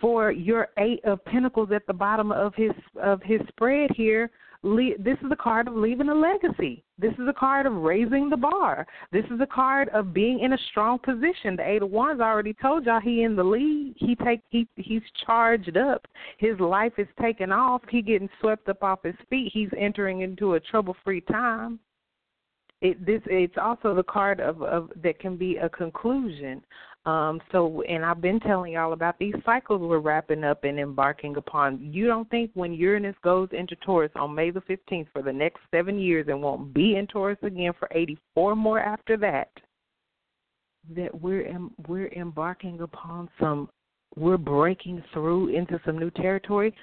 for your eight of pentacles at the bottom of his of his spread here this is a card of leaving a legacy. This is a card of raising the bar. This is a card of being in a strong position. The Eight of Wands already told y'all he in the lead. He take he he's charged up. His life is taken off. He getting swept up off his feet. He's entering into a trouble free time. It this it's also the card of, of that can be a conclusion um, so, and I've been telling y'all about these cycles we're wrapping up and embarking upon. You don't think when Uranus goes into Taurus on May the 15th for the next seven years and won't be in Taurus again for 84 more after that, that we're em- we're embarking upon some we're breaking through into some new territory.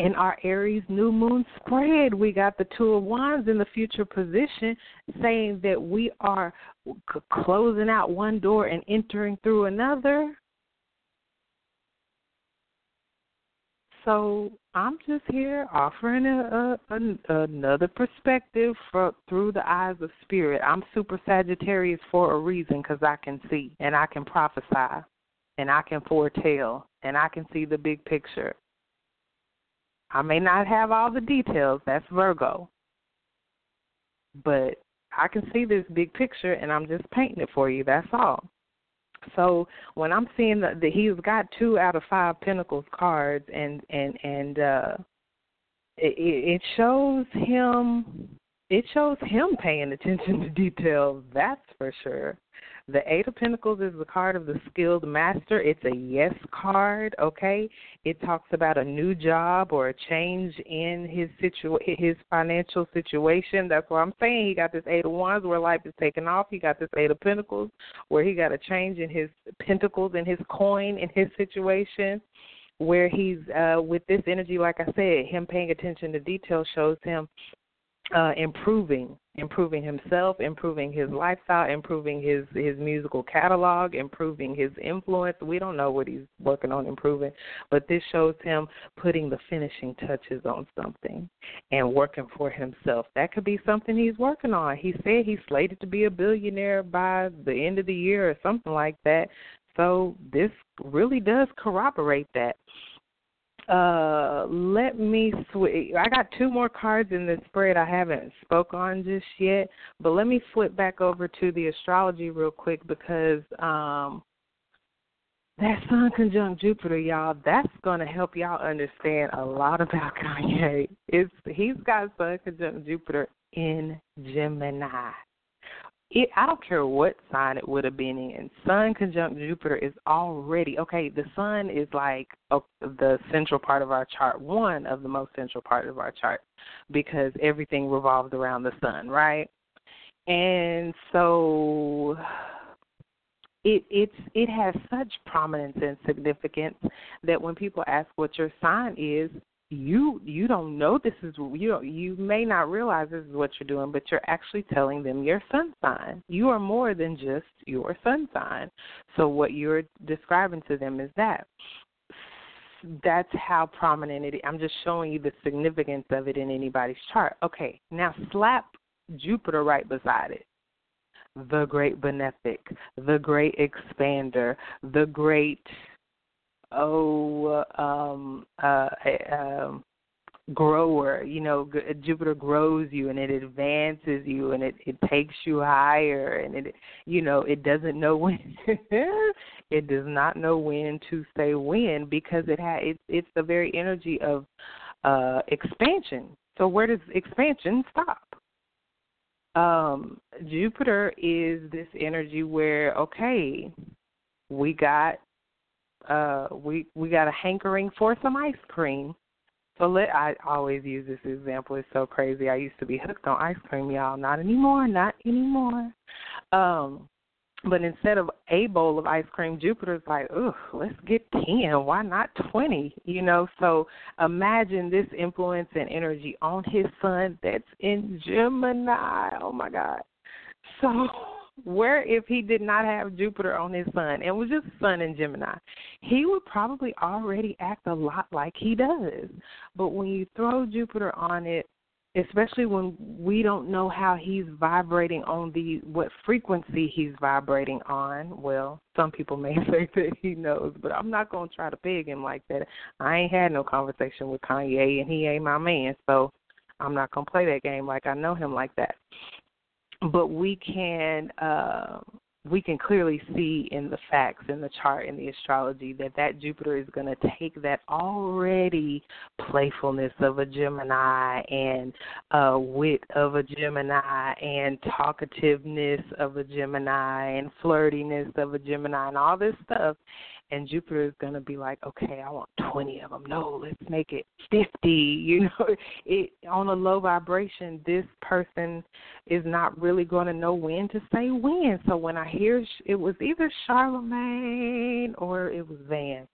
In our Aries new moon spread, we got the Two of Wands in the future position saying that we are closing out one door and entering through another. So I'm just here offering a, a, a another perspective for, through the eyes of spirit. I'm super Sagittarius for a reason because I can see and I can prophesy and I can foretell and I can see the big picture. I may not have all the details, that's Virgo. But I can see this big picture and I'm just painting it for you, that's all. So when I'm seeing that he's got two out of five Pentacles cards, and and and uh, it, it shows him it shows him paying attention to details. That's for sure. The Eight of Pentacles is the card of the skilled master. It's a yes card, okay? It talks about a new job or a change in his situ his financial situation. That's what I'm saying. He got this Eight of Wands where life is taking off. He got this Eight of Pentacles where he got a change in his pentacles in his coin in his situation where he's uh with this energy like I said, him paying attention to detail shows him uh, improving, improving himself, improving his lifestyle, improving his his musical catalog, improving his influence. We don't know what he's working on improving, but this shows him putting the finishing touches on something and working for himself. That could be something he's working on. He said he's slated to be a billionaire by the end of the year or something like that. So this really does corroborate that. Uh, let me switch. I got two more cards in this spread I haven't spoke on just yet, but let me flip back over to the astrology real quick because um that Sun conjunct Jupiter, y'all, that's gonna help y'all understand a lot about Kanye. It's he's got Sun conjunct Jupiter in Gemini it I don't care what sign it would have been in. Sun conjunct Jupiter is already okay. The sun is like oh, the central part of our chart, one of the most central part of our chart, because everything revolves around the sun, right? And so it it's it has such prominence and significance that when people ask what your sign is, you you don't know this is you you may not realize this is what you're doing, but you're actually telling them your sun sign. You are more than just your sun sign. So what you're describing to them is that that's how prominent it is. I'm just showing you the significance of it in anybody's chart. Okay, now slap Jupiter right beside it. The great benefic, the great expander, the great oh um uh um grower you know jupiter grows you and it advances you and it it takes you higher and it you know it doesn't know when it does not know when to say when because it has it's it's the very energy of uh expansion. So where does expansion stop? Um jupiter is this energy where okay we got uh we we got a hankering for some ice cream. So let I always use this example. It's so crazy. I used to be hooked on ice cream, y'all. Not anymore. Not anymore. Um, but instead of a bowl of ice cream, Jupiter's like, "Ugh, let's get ten. Why not twenty? You know." So imagine this influence and energy on his sun that's in Gemini. Oh my God. So where if he did not have Jupiter on his sun and was just Sun in Gemini, he would probably already act a lot like he does. But when you throw Jupiter on it, especially when we don't know how he's vibrating on the what frequency he's vibrating on, well, some people may say that he knows, but I'm not going to try to peg him like that. I ain't had no conversation with Kanye and he ain't my man, so I'm not going to play that game like I know him like that but we can uh, we can clearly see in the facts in the chart in the astrology that that Jupiter is going to take that already playfulness of a Gemini and uh, wit of a Gemini and talkativeness of a Gemini and flirtiness of a Gemini and all this stuff and Jupiter is going to be like, okay, I want 20 of them. No, let's make it 50. You know, it on a low vibration, this person is not really going to know when to say when. So when I hear it was either Charlemagne or it was Van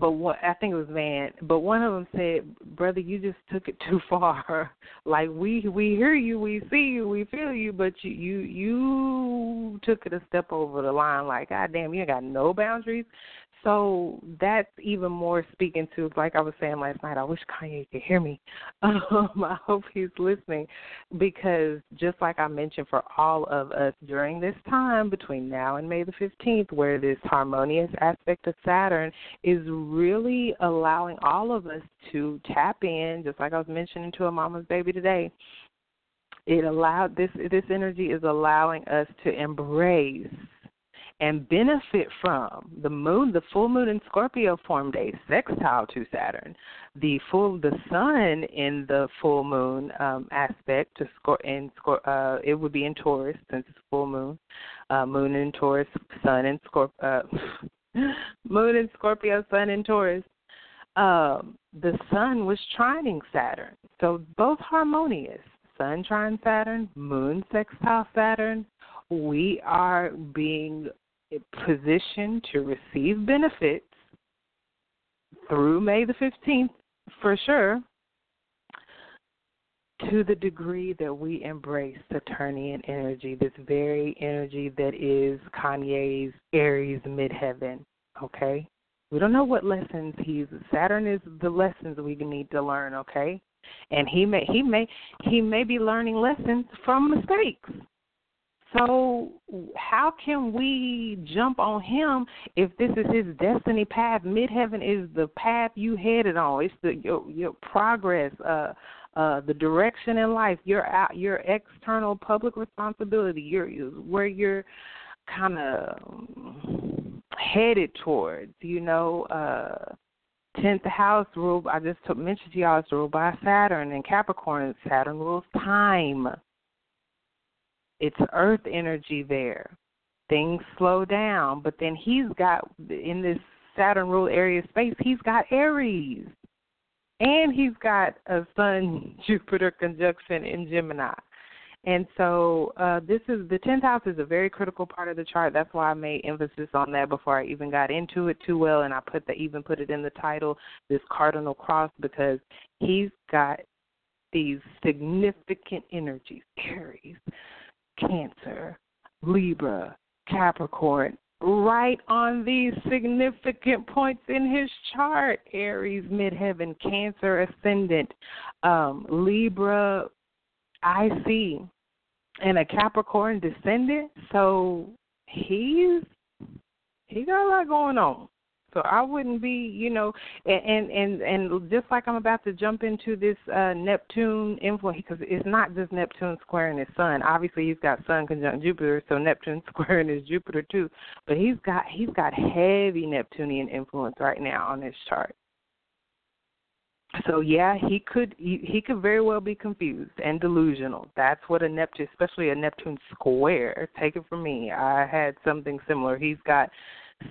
but what I think it was Van, but one of them said, "Brother, you just took it too far. like we we hear you, we see you, we feel you, but you you you took it a step over the line. Like, God damn, you ain't got no boundaries. So that's even more speaking to, like I was saying last night, I wish Kanye could hear me. Um, I hope he's listening because just like I mentioned for all of us during this time between now and May the 15th, where this harmonious aspect of Saturn is really allowing all of us to tap in, just like I was mentioning to a mama's baby today, it allowed this this energy is allowing us to embrace and benefit from the moon the full moon in scorpio formed a sextile to saturn. The full the sun in the full moon um aspect to Scor in Scor uh it would be in taurus since it's full moon. Uh moon in taurus sun in Scorp uh moon in scorpio sun in taurus. Um the sun was trining saturn. So both harmonious. Sun trine saturn moon sextile saturn. We are being positioned to receive benefits through May the 15th for sure to the degree that we embrace Saturnian energy, this very energy that is Kanye's Aries midheaven, okay? We don't know what lessons he's Saturn is the lessons we need to learn, okay? And he may he may he may be learning lessons from mistakes. So how can we jump on him if this is his destiny path? Midheaven is the path you headed on. It's the your your progress, uh uh the direction in life, your out your external public responsibility, your where you're kind of headed towards, you know, uh tenth house rule I just took, mentioned to y'all is ruled by Saturn and Capricorn. Saturn rules time. It's earth energy there. Things slow down, but then he's got in this Saturn rule area space, he's got Aries. And he's got a Sun Jupiter conjunction in Gemini. And so uh, this is the tenth house is a very critical part of the chart. That's why I made emphasis on that before I even got into it too well, and I put the even put it in the title, this cardinal cross, because he's got these significant energies, Aries, Cancer, Libra, Capricorn, right on these significant points in his chart Aries, midheaven, Cancer, ascendant, um, Libra, see, and a Capricorn descendant. So he's he got a lot going on. So I wouldn't be, you know, and and and just like I'm about to jump into this uh Neptune influence because it's not just Neptune squaring his sun. Obviously, he's got Sun conjunct Jupiter, so Neptune squaring his Jupiter too. But he's got he's got heavy Neptunian influence right now on his chart. So yeah, he could he, he could very well be confused and delusional. That's what a Neptune, especially a Neptune square. Take it from me. I had something similar. He's got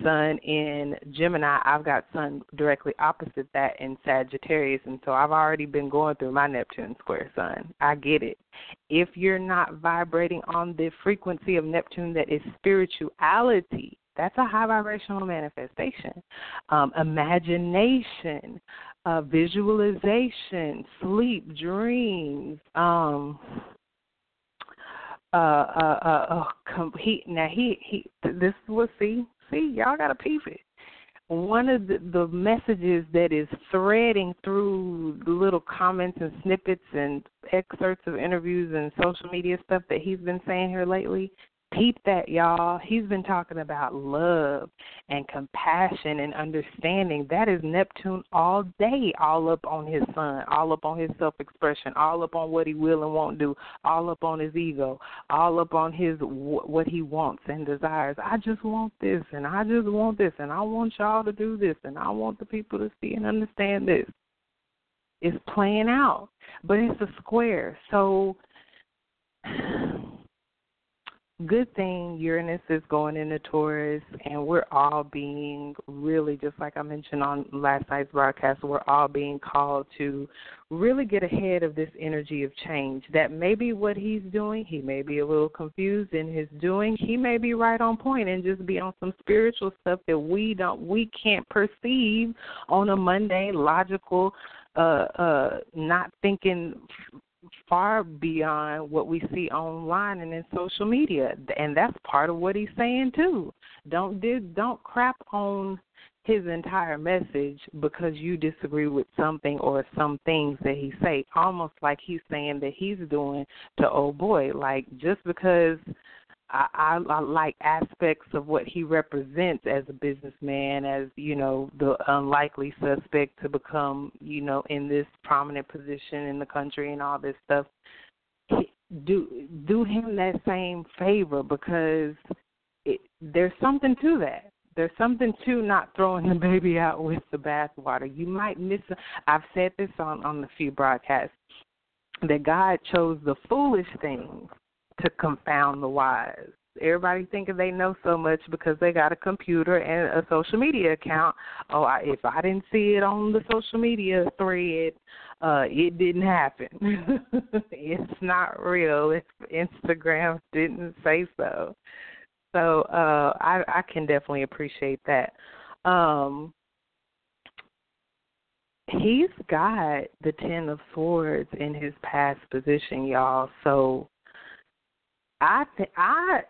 sun in Gemini, I've got sun directly opposite that in Sagittarius, and so I've already been going through my Neptune square sun. I get it. If you're not vibrating on the frequency of Neptune that is spirituality, that's a high vibrational manifestation. Um, imagination, uh, visualization, sleep, dreams. Um, uh, uh, uh, uh, com- he, now he, he, this was see, See, y'all got to peep it. One of the, the messages that is threading through the little comments and snippets and excerpts of interviews and social media stuff that he's been saying here lately Peep that, y'all. He's been talking about love and compassion and understanding. That is Neptune all day, all up on his sun, all up on his self expression, all up on what he will and won't do, all up on his ego, all up on his what he wants and desires. I just want this, and I just want this, and I want y'all to do this, and I want the people to see and understand this. It's playing out, but it's a square. So good thing Uranus is going into Taurus, and we're all being really, just like I mentioned on last night's broadcast, we're all being called to really get ahead of this energy of change. That may be what he's doing. He may be a little confused in his doing. He may be right on point and just be on some spiritual stuff that we don't, we can't perceive on a mundane, logical, uh, uh, not thinking far beyond what we see online and in social media, and that's part of what he's saying too. Don't don't crap on his entire message because you disagree with something or some things that he say. Almost like he's saying that he's doing to old boy. Like just because I, I, I like aspects of what he represents as a businessman, as you know, the unlikely suspect to become, you know, in this prominent position in the country and all this stuff. Do do him that same favor because it, there's something to that. There's something to not throwing the baby out with the bathwater. You might miss. I've said this on on a few broadcasts that God chose the foolish things to confound the wise. Everybody thinking they know so much because they got a computer and a social media account. Oh, I, if I didn't see it on the social media thread, uh, it didn't happen. it's not real. If Instagram didn't say so. So uh, I, I can definitely appreciate that. Um, he's got the Ten of Swords in his past position, y'all. So I think I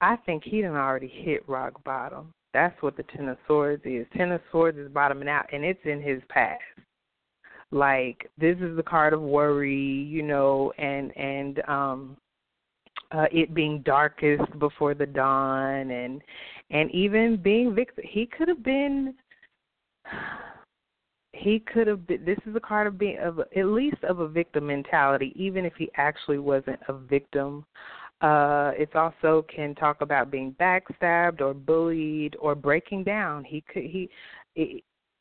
I think he done already hit rock bottom. That's what the Ten of Swords is. Ten of Swords is bottoming out, and it's in his past. Like this is the card of worry, you know, and and um uh it being darkest before the dawn, and and even being victim. He could have been he could have been this is a card of being of at least of a victim mentality even if he actually wasn't a victim. Uh it also can talk about being backstabbed or bullied or breaking down. He could he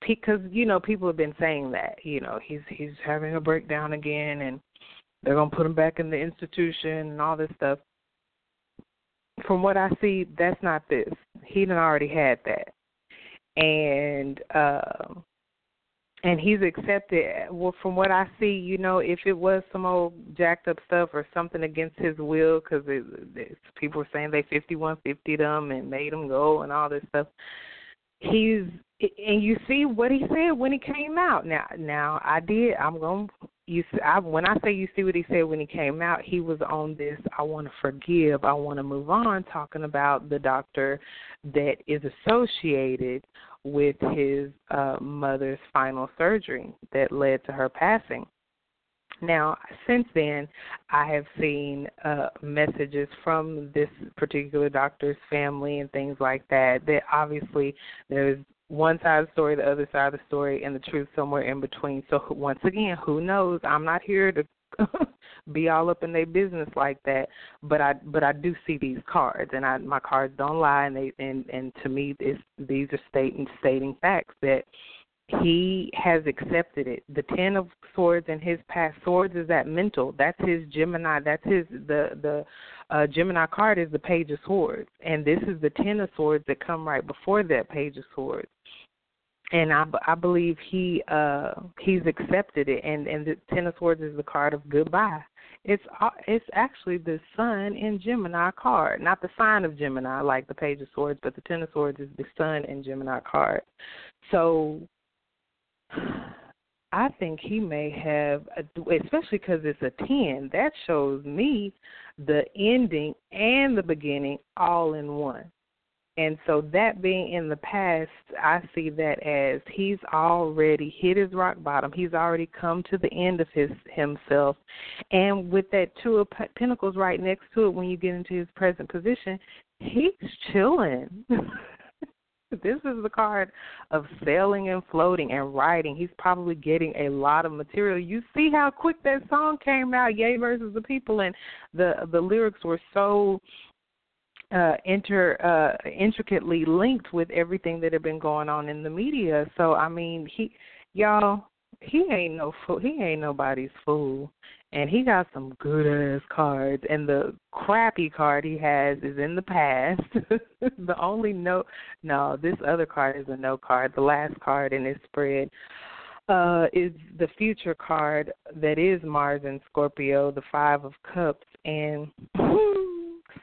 because you know people have been saying that you know he's he's having a breakdown again and they're going to put him back in the institution and all this stuff. From what i see that's not this. He done already had that. And um and he's accepted. Well from what i see you know if it was some old jacked up stuff or something against his will because people were saying they fifty one fifty them and made him go and all this stuff. He's and you see what he said when he came out. Now now i did i'm going you I, when i say you see what he said when he came out he was on this i want to forgive i want to move on talking about the doctor that is associated with his uh, mother's final surgery that led to her passing. Now, since then, I have seen uh, messages from this particular doctor's family and things like that. That obviously there's one side of the story, the other side of the story, and the truth somewhere in between. So once again, who knows? I'm not here to be all up in their business like that. But I but I do see these cards, and I my cards don't lie, and they and and to me, it's, these are stating stating facts that he has accepted it. The ten of swords in his past swords is that mental. That's his Gemini. That's his the the uh, Gemini card is the page of swords, and this is the ten of swords that come right before that page of swords and I, I believe he uh he's accepted it. And and the ten of swords is the card of goodbye. It's uh, it's actually the sun in gemini card not the sign of gemini like the page of swords but the ten of swords is the sun in gemini card. So i think he may have especially because it's a ten that shows me the ending and the beginning all in one and so that being in the past, I see that as he's already hit his rock bottom. He's already come to the end of his himself. And with that two of pentacles right next to it when you get into his present position, he's chilling. this is the card of sailing and floating and writing. He's probably getting a lot of material. You see how quick that song came out, Ye versus the People, and the the lyrics were so uh, inter uh, intricately linked with everything that had been going on in the media. So I mean, he y'all he ain't no fool. He ain't nobody's fool, and he got some good ass cards and the crappy card he has is in the past the only no no this other card is a no card the last card in his spread uh is the future card that is mars and scorpio the five of cups and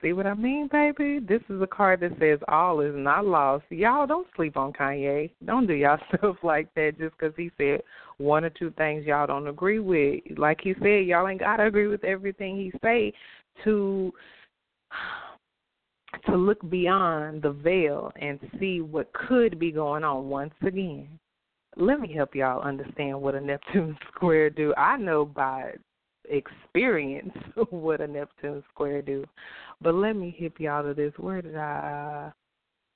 See what I mean, baby? This is a card that says all is not lost. Y'all don't sleep on Kanye. Don't do y'all stuff like that just because he said one or two things y'all don't agree with. Like he said, y'all ain't gotta agree with everything he say to to look beyond the veil and see what could be going on once again. Let me help y'all understand what a Neptune square do. I know by experience what a Neptune square do. But let me hip y'all to this. Where did I?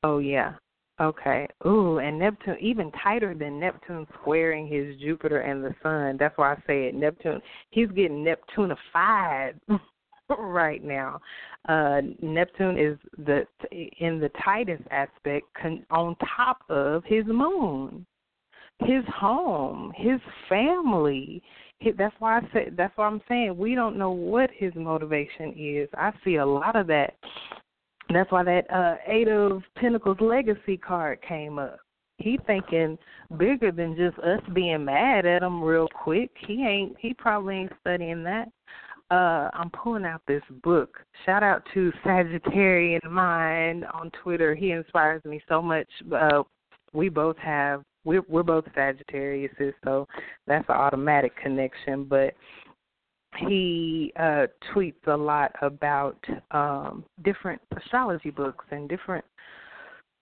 Oh yeah. Okay. Ooh, and Neptune even tighter than Neptune squaring his Jupiter and the Sun. That's why I say it. Neptune. He's getting Neptunified right now. Uh Neptune is the in the tightest aspect con, on top of his moon, his home, his family that's why I said that's why I'm saying we don't know what his motivation is. I see a lot of that. That's why that uh Eight of Pentacles legacy card came up. He thinking bigger than just us being mad at him real quick. He ain't he probably ain't studying that. Uh I'm pulling out this book. Shout out to Sagittarian Mind on Twitter. He inspires me so much. Uh we both have we're we're both Sagittarius, so that's an automatic connection. But he uh tweets a lot about um different astrology books and different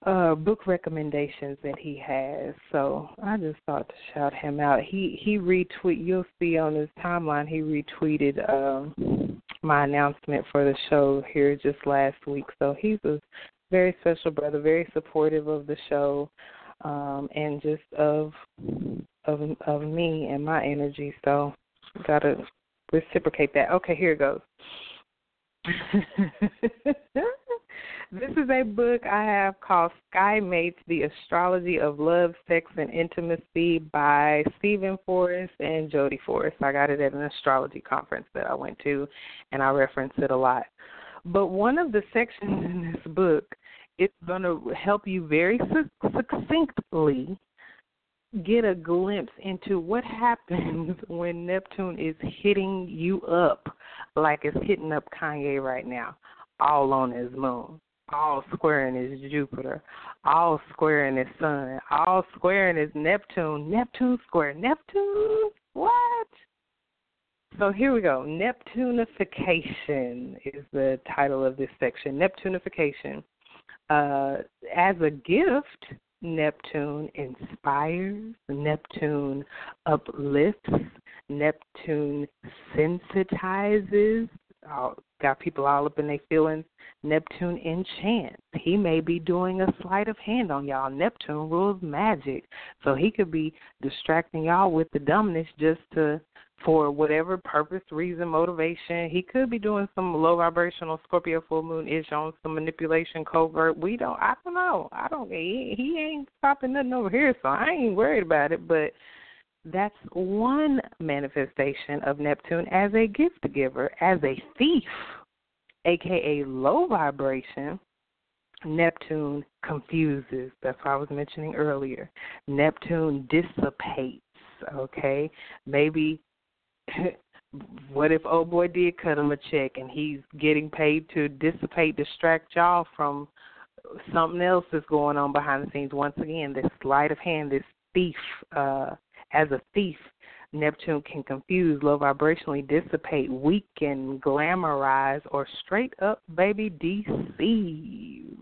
uh book recommendations that he has. So I just thought to shout him out. He he retweet you'll see on his timeline he retweeted um my announcement for the show here just last week. So he's a very special brother, very supportive of the show um, and just of of of me and my energy. So gotta reciprocate that. Okay, here it goes. this is a book I have called Sky Mates: The Astrology of Love, Sex, and Intimacy by Steven Forrest and Jody Forrest. I got it at an astrology conference that I went to, and I reference it a lot. But one of the sections in this book it's going to help you very succinctly get a glimpse into what happens when Neptune is hitting you up like it's hitting up Kanye right now, all on his moon, all squaring his Jupiter, all squaring his Sun, all squaring his Neptune. Neptune square Neptune? What? So here we go. Neptunification is the title of this section. Neptunification uh, as a gift, Neptune inspires, Neptune uplifts, Neptune sensitizes. Oh, got people all up in their feelings. Neptune enchants. He may be doing a sleight of hand on y'all. Neptune rules magic. So he could be distracting y'all with the dumbness just to for whatever purpose, reason, motivation. He could be doing some low vibrational Scorpio full moon ish on some manipulation covert. We don't. I don't know. I don't. He, he ain't stopping nothing over here, so I ain't worried about it. But that's one manifestation of Neptune as a gift giver, as a thief, aka low vibration. Neptune confuses. That's what I was mentioning earlier. Neptune dissipates okay? Maybe what if old boy did cut him a check and he's getting paid to dissipate, distract y'all from something else that's going on behind the scenes? Once again, this sleight of hand, this thief, uh, as a thief, Neptune can confuse, low vibrationally dissipate, weaken, glamorize, or straight up, baby, deceive.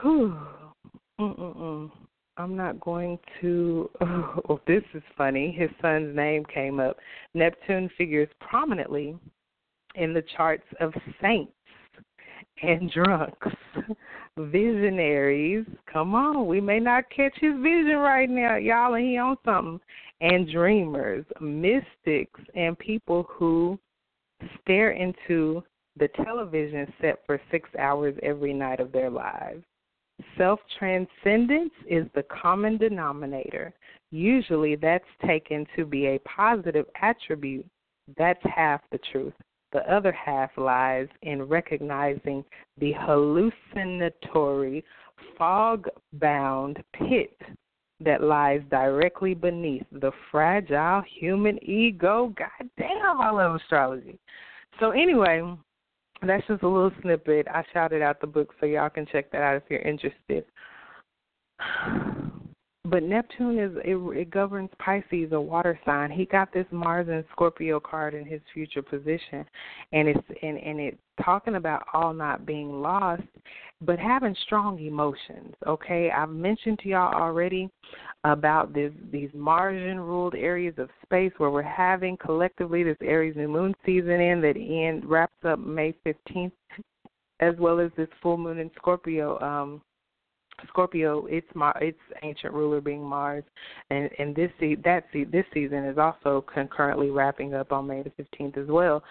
Whew. Mm-mm-mm. I'm not going to. Oh, this is funny. His son's name came up. Neptune figures prominently in the charts of saints and drunks, visionaries. Come on, we may not catch his vision right now, y'all, and he on something. And dreamers, mystics, and people who stare into the television set for six hours every night of their lives. Self transcendence is the common denominator. Usually that's taken to be a positive attribute. That's half the truth. The other half lies in recognizing the hallucinatory, fog bound pit that lies directly beneath the fragile human ego. God damn, I love astrology. So, anyway, that's just a little snippet. I shouted out the book so y'all can check that out if you're interested. But Neptune is it, it governs Pisces, a water sign. He got this Mars and Scorpio card in his future position, and it's and and it's talking about all not being lost, but having strong emotions. Okay, I've mentioned to y'all already about this these Martian ruled areas of space where we're having collectively this Aries new moon season in that end wraps up May fifteenth, as well as this full moon in Scorpio. Um, Scorpio, its Mar- its ancient ruler being Mars, and and this se- that se- this season is also concurrently wrapping up on May the fifteenth as well.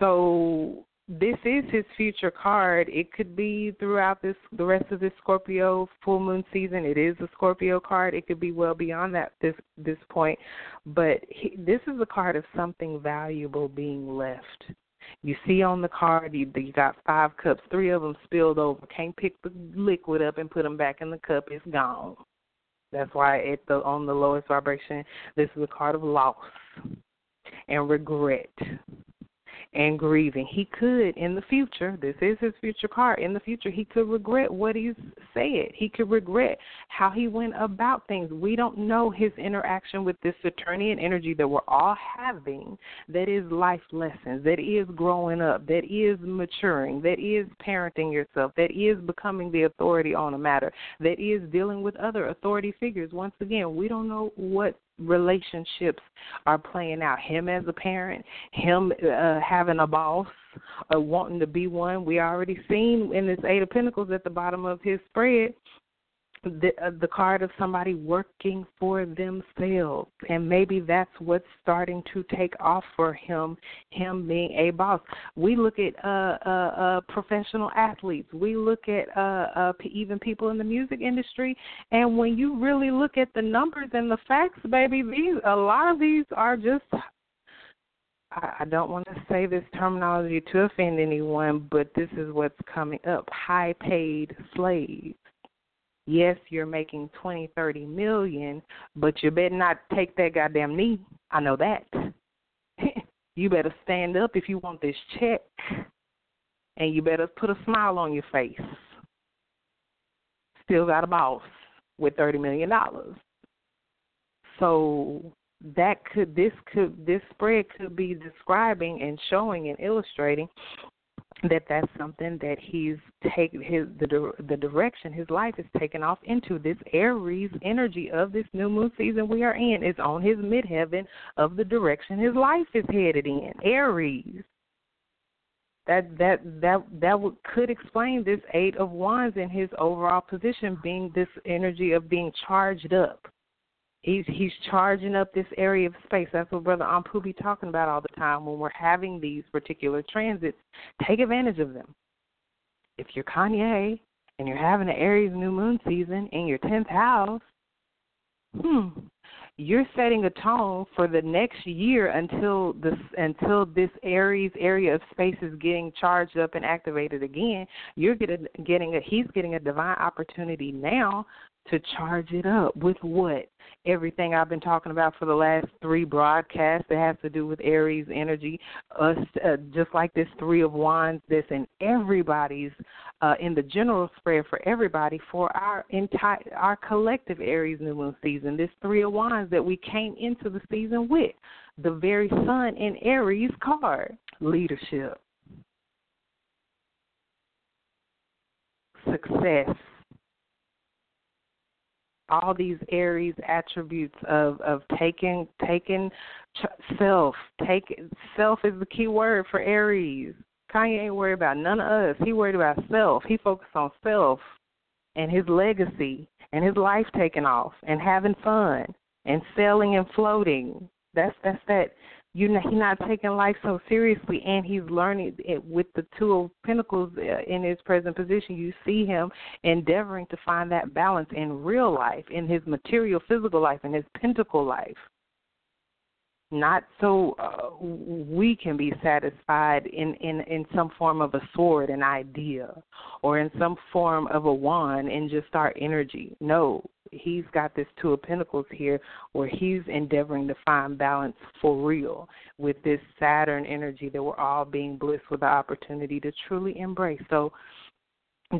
So this is his future card. It could be throughout this the rest of this Scorpio full moon season. It is a Scorpio card. It could be well beyond that this this point, but he, this is a card of something valuable being left. You see on the card, you, you got five cups, three of them spilled over. Can't pick the liquid up and put them back in the cup. It's gone. That's why at the on the lowest vibration, this is a card of loss and regret and grieving. He could in the future, this is his future card, in the future he could regret what he's said. He could regret how he went about things. We don't know his interaction with this Saturnian energy that we're all having that is life lessons, that is growing up, that is maturing, that is parenting yourself, that is becoming the authority on a matter, that is dealing with other authority figures. Once again, we don't know what relationships are playing out. Him as a parent, him uh, having a boss, or wanting to be one. We already seen in this Eight of Pentacles at the bottom of his spread the uh, the card of somebody working for themselves. And maybe that's what's starting to take off for him him being a boss. We look at uh uh, uh professional athletes. We look at uh uh even people in the music industry. And when you really look at the numbers and the facts baby these a lot of these are just I don't want to say this terminology to offend anyone, but this is what's coming up. High paid slaves yes, you're making twenty, thirty million, but you better not take that goddamn knee. I know that. you better stand up if you want this check, and you better put a smile on your face. Still got a boss with thirty million dollars. So that could this could this spread could be describing and showing and illustrating that that's something that he's taken his the the direction his life is taken off into. This aries energy of this new moon season we are in is on his midheaven of the direction his life is headed in. Aries. That that that that would, could explain this eight of wands in his overall position being this energy of being charged up He's he's charging up this area of space. That's what Brother Ampu be talking about all the time when we're having these particular transits. Take advantage of them. If you're Kanye and you're having an Aries new moon season in your tenth house, hmm, you're setting a tone for the next year until this until this Aries area of space is getting charged up and activated again. You're getting getting a he's getting a divine opportunity now to charge it up with what? Everything I've been talking about for the last three broadcasts that has to do with Aries energy, us uh, just like this Three of Wands, this in everybody's uh, in the general spread for everybody for our entire our collective Aries new moon season. This Three of Wands that we came into the season with, the very Sun in Aries card, leadership, success all these Aries attributes of of taking taking self. Take self is the key word for Aries. Kanye ain't worried about none of us. He worried about self. He focused on self and his legacy and his life taking off and having fun and sailing and floating. That's that's that you know he's not taking life so seriously and he's learning it with the two of pentacles uh, in his present position. You see him endeavoring to find that balance in real life in his material physical life in his pentacle life not so uh, we can be satisfied in, in, in some form of a sword, an idea, or in some form of a wand and just our energy. No, he's got this two of pentacles here where he's endeavoring to find balance for real with this Saturn energy that we're all being blessed with the opportunity to truly embrace. So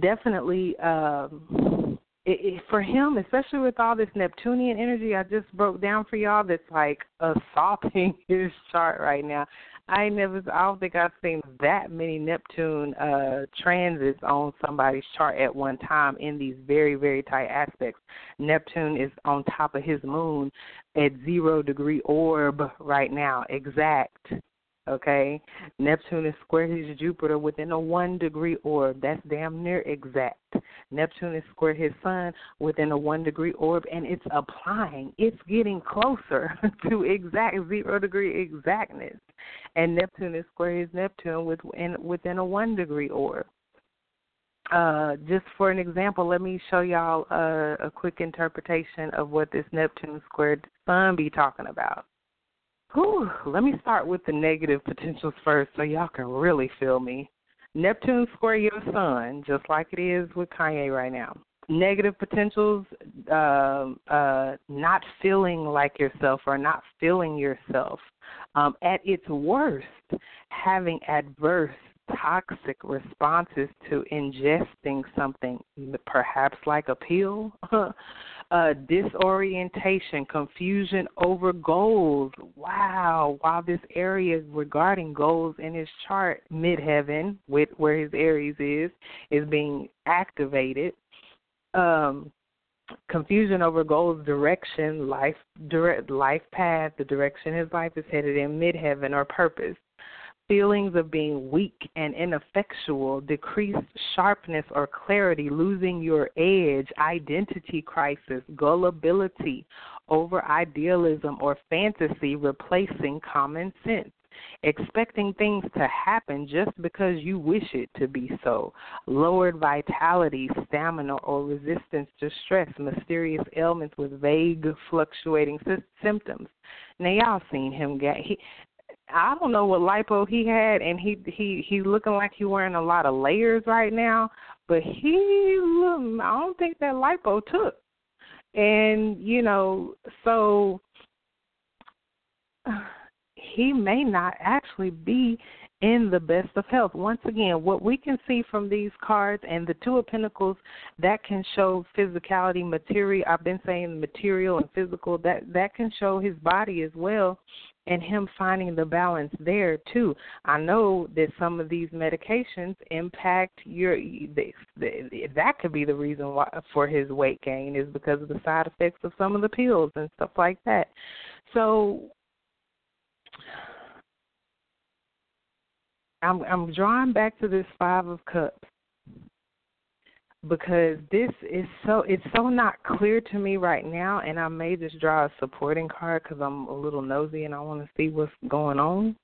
definitely um it, it, for him, especially with all this Neptunian energy I just broke down for y'all, that's like assaulting his chart right now. I never, I don't think I've seen that many Neptune uh transits on somebody's chart at one time in these very, very tight aspects. Neptune is on top of his moon at zero degree orb right now, exact okay? Neptune is square his Jupiter within a one degree orb. That's damn near exact. Neptune is square his Sun within a one degree orb, and it's applying. It's getting closer to exact zero degree exactness. And Neptune is square his Neptune within within a one degree orb. Uh, just for an example, let me show y'all a, a quick interpretation of what this Neptune squared Sun be talking about. Whew, let me start with the negative potentials first so y'all can really feel me. Neptune square your sun, just like it is with Kanye right now. Negative potentials, uh, uh, not feeling like yourself or not feeling yourself. Um, at its worst, having adverse toxic responses to ingesting something, perhaps like a pill, uh, disorientation, confusion over goals. Wow, while this area regarding goals in his chart, midheaven, with where his Aries is, is being activated. Um, confusion over goals, direction, life, direct, life path, the direction his life is headed in, midheaven or purpose feelings of being weak and ineffectual, decreased sharpness or clarity, losing your edge, identity crisis, gullibility over idealism or fantasy, replacing common sense. Expecting things to happen just because you wish it to be so. Lowered vitality, stamina, or resistance to stress. Mysterious ailments with vague, fluctuating sy- symptoms. Now y'all seen him get he I don't know what lipo he had, and he he he's looking like he's wearing a lot of layers right now. But he, I don't think that lipo took, and you know, so he may not actually be in the best of health. Once again, what we can see from these cards and the Two of Pentacles, that can show physicality, material. I've been saying material and physical. That that can show his body as well, and him finding the balance there too. I know that some of these medications impact your. That could be the reason why for his weight gain is because of the side effects of some of the pills and stuff like that. So I'm I'm drawing back to this five of cups because this is so it's so not clear to me right now and I may just draw a supporting card cuz I'm a little nosy and I want to see what's going on.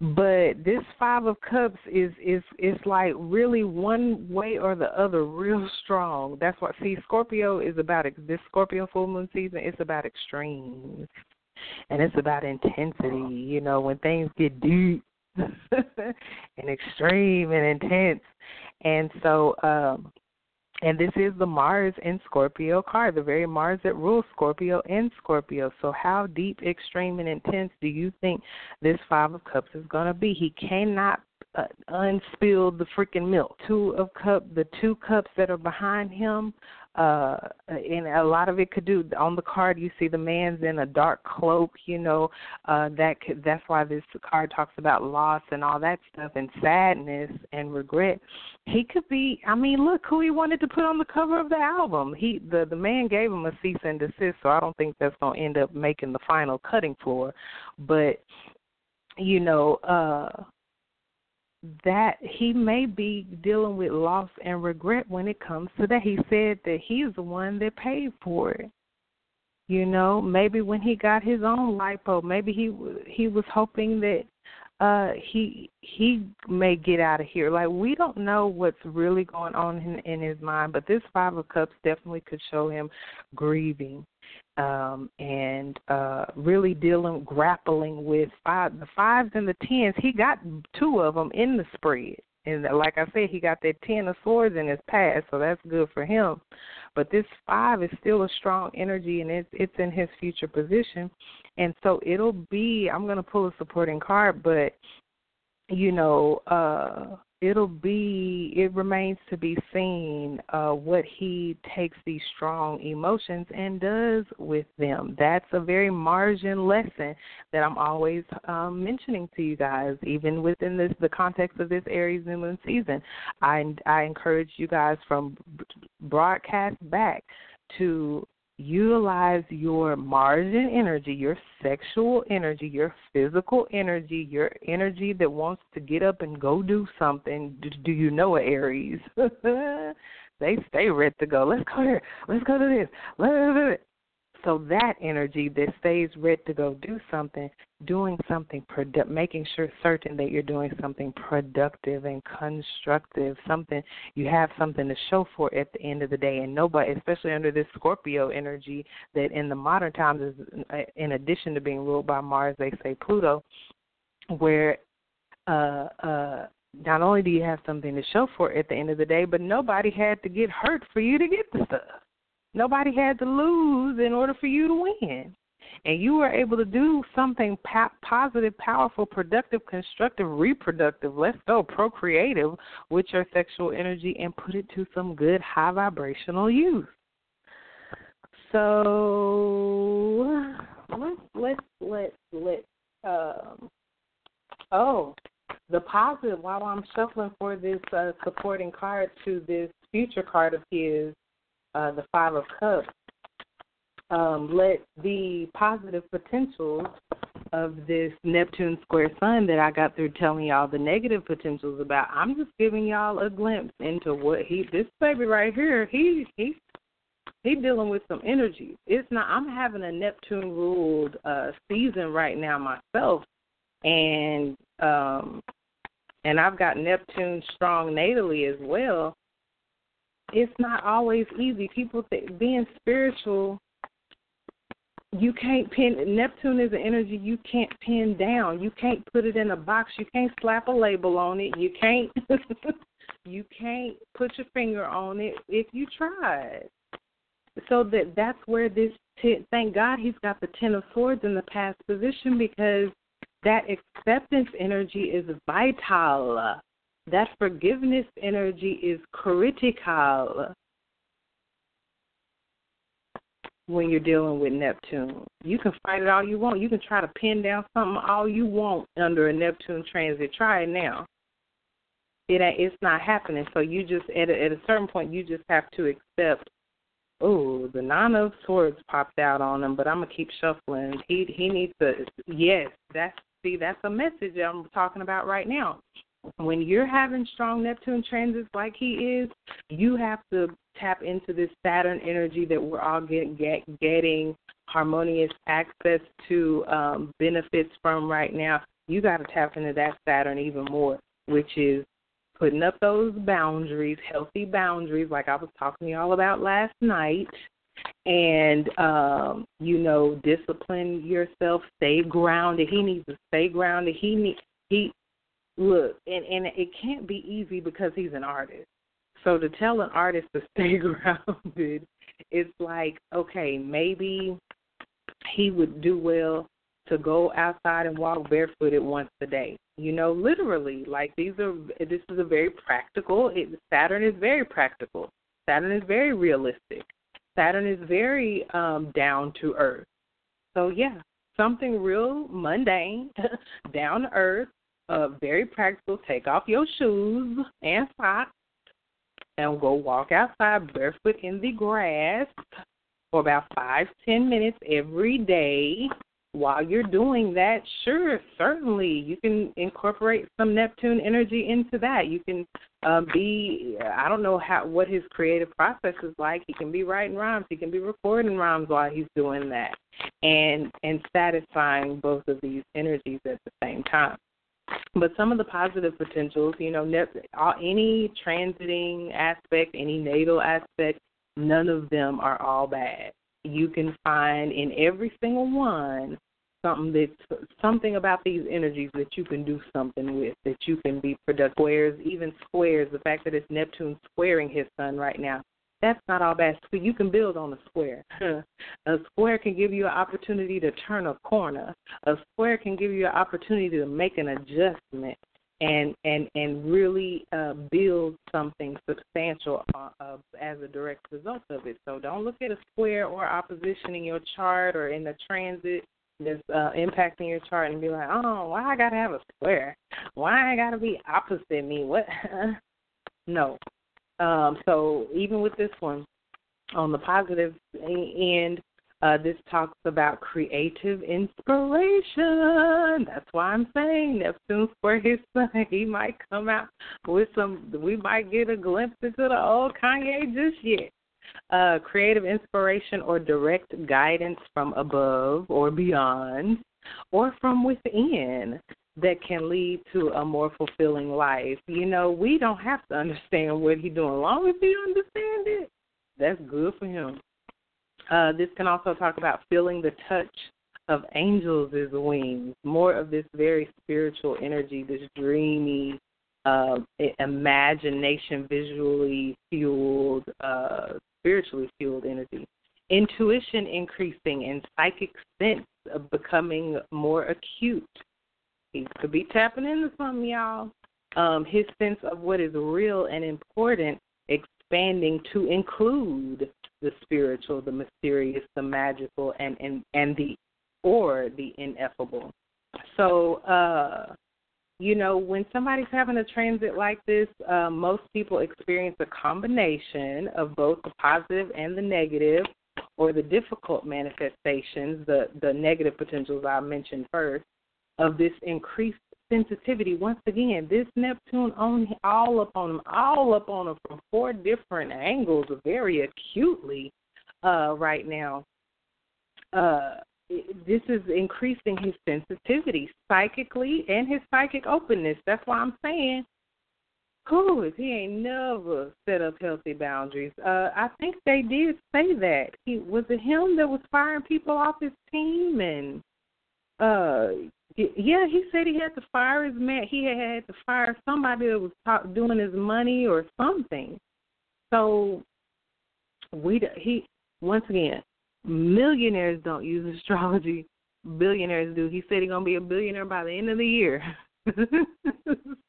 But this 5 of cups is is is like really one way or the other real strong. That's what see Scorpio is about this Scorpio full moon season it's about extremes. And it's about intensity, you know, when things get deep and extreme and intense. And so, um, and this is the Mars in Scorpio card, the very Mars that rules Scorpio in Scorpio. So, how deep, extreme, and intense do you think this Five of Cups is going to be? He cannot uh, unspill the freaking milk. Two of cup, the two cups that are behind him uh and a lot of it could do on the card you see the man's in a dark cloak you know uh that could that's why this card talks about loss and all that stuff and sadness and regret. He could be i mean look who he wanted to put on the cover of the album. He the the man gave him a cease and desist so i don't think that's going to end up making the final cutting floor. But you know uh that he may be dealing with loss and regret when it comes to that. He said that he's the one that paid for it. You know, maybe when he got his own lipo, maybe he he was hoping that uh he he may get out of here like we don't know what's really going on in, in his mind but this five of cups definitely could show him grieving um and uh really dealing grappling with five the fives and the tens he got two of them in the spread and like I said, he got that ten of swords in his past, so that's good for him. But this five is still a strong energy, and it's it's in his future position, and so it'll be. I'm to pull a supporting card, but you know, uh it'll be it remains to be seen uh what he takes these strong emotions and does with them. That's a very Martian lesson that i'm always um mentioning to you guys even within this the context of this aries new moon season. I i encourage you guys from broadcast back to utilize your Martian energy, your sexual energy, your physical energy, your energy that wants to get up and go do something. Do, do you know it, Aries? they stay ready to go. Let's go here. Let's go to this. Let's do it. So that energy that stays ready to go do something, doing something produ- making sure certain that you're doing something productive and constructive, something you have something to show for at the end of the day. And nobody, especially under this Scorpio energy, that in the modern times is uh, in addition to being ruled by Mars, they say Pluto, where uh uh not only do you have something to show for at the end of the day, but nobody had to get hurt for you to get the stuff. Nobody had to lose in order for you to win. And you were able to do something positive, powerful, productive, constructive, reproductive, let's go, procreative with your sexual energy and put it to some good high vibrational use. So let's let's let's let um oh the positive while I'm shuffling for this uh, supporting card to this future card of his uh, the Five of Cups, um, let the positive potentials of this Neptune square sun that I got through telling y'all the negative potentials about. I'm just giving y'all a glimpse into what he this baby right here, he he he dealing with some energy. It's not I'm having a Neptune ruled uh season right now myself and um and I've got Neptune strong natally as well it's not always easy. People think being spiritual, you can't pin. Neptune is an energy you can't pin down. You can't put it in a box. You can't slap a label on it. You can't. you can't put your finger on it if you tried. So that that's where this. T- thank God he's got the Ten of Swords in the past position because that acceptance energy is vital that forgiveness energy is critical when you're dealing with Neptune. You can fight it all you want. You can try to pin down something all you want under a Neptune transit. Try it now. It it's not happening. So you just at a, at a certain point you just have to accept. Oh, the nine of swords popped out on him, but I'm gonna keep shuffling. He he needs to. Yes, that's see that's a message I'm talking about right now when you're having strong Neptune transits like he is, you have to tap into this Saturn energy that we're all get, get, getting harmonious access to um, benefits from right now. You got to tap into that Saturn even more, which is putting up those boundaries, healthy boundaries, like I was talking to y'all about last night, and um, you know, discipline yourself, stay grounded. He needs to stay grounded. He need he look, and and it can't be easy because he's an artist. So to tell an artist to stay grounded, it's like okay, maybe he would do well to go outside and walk barefooted once a day. You know, literally, like these are. This is a very practical. It, Saturn is very practical. Saturn is very realistic. Saturn is very um down to earth. So yeah, something real mundane, down to earth, uh, very practical. Take off your shoes and socks and go walk outside barefoot in the grass for about five, ten minutes every day. while you're doing that, sure, certainly you can incorporate some Neptune energy into that. You can uh, be, I don't know how what his creative process is like. He can be writing rhymes, he can be recording rhymes while he's doing that, and and satisfying both of these energies at the same time. But some of the positive potentials, you know, ne- any transiting aspect, any natal aspect, none of them are all bad. You can find in every single one something that's something about these energies that you can do something with, that you can be productive. Squares, even squares, the fact that it's Neptune squaring his sun right now, that's not all bad. You can build on a square. a square can give you an opportunity to turn a corner. A square can give you an opportunity to make an adjustment and and and really uh, build something substantial uh, uh, as a direct result of it. So don't look at a square or opposition in your chart or in the transit that's uh, impacting your chart and be like, oh, why I gotta have a square? Why I gotta be opposite me? What? no, um, so even with this one, on the positive end, uh, this talks about creative inspiration. That's why I'm saying Neptune for his sun. He might come out with some. We might get a glimpse into the old Kanye just yet. Uh, creative inspiration or direct guidance from above or beyond, or from within that can lead to a more fulfilling life. You know, we don't have to understand what he's doing. As long as he understands it, that's good for him. Uh, this can also talk about feeling the touch of angels' wings. More of this very spiritual energy, this dreamy, uh, imagination, visually fueled, uh, spiritually fueled energy. Intuition increasing and psychic sense becoming more acute he could be tapping into something, y'all. Um, his sense of what is real and important expanding to include the spiritual, the mysterious, the magical, and and and the or the ineffable. So, uh, you know, when somebody's having a transit like this, uh, most people experience a combination of both the positive and the negative, or the difficult manifestations, the the negative potentials I mentioned first, of this increased sensitivity. Once again, this Neptune on all up on him, all up on him from four different angles, very acutely uh, right now. Uh, this is increasing his sensitivity psychically and his psychic openness. That's why I'm saying, who is he ain't never set up healthy boundaries. Uh, I think they did say that. He was it him that was firing people off his team and uh yeah, he said he had to fire his man. He had to fire somebody that was talk, doing his money or something. So we he once again, millionaires don't use astrology. Billionaires do. He said he's gonna be a billionaire by the end of the year.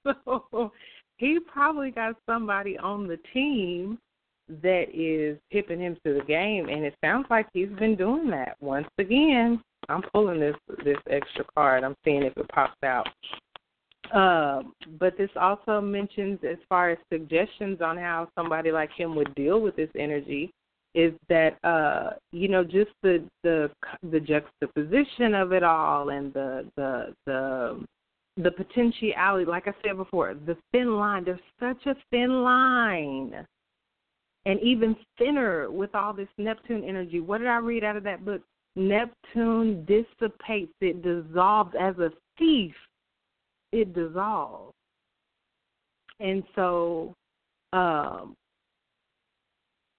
so he probably got somebody on the team that is tipping him to the game, and it sounds like he's been doing that once again. I'm pulling this this extra card. I'm seeing if it pops out. Uh, but this also mentions, as far as suggestions on how somebody like him would deal with this energy, is that uh, you know just the the the juxtaposition of it all and the the the the potentiality. Like I said before, the thin line. There's such a thin line and even thinner with all this Neptune energy. What did I read out of that book? Neptune dissipates, it dissolves as a thief, it dissolves. And so um,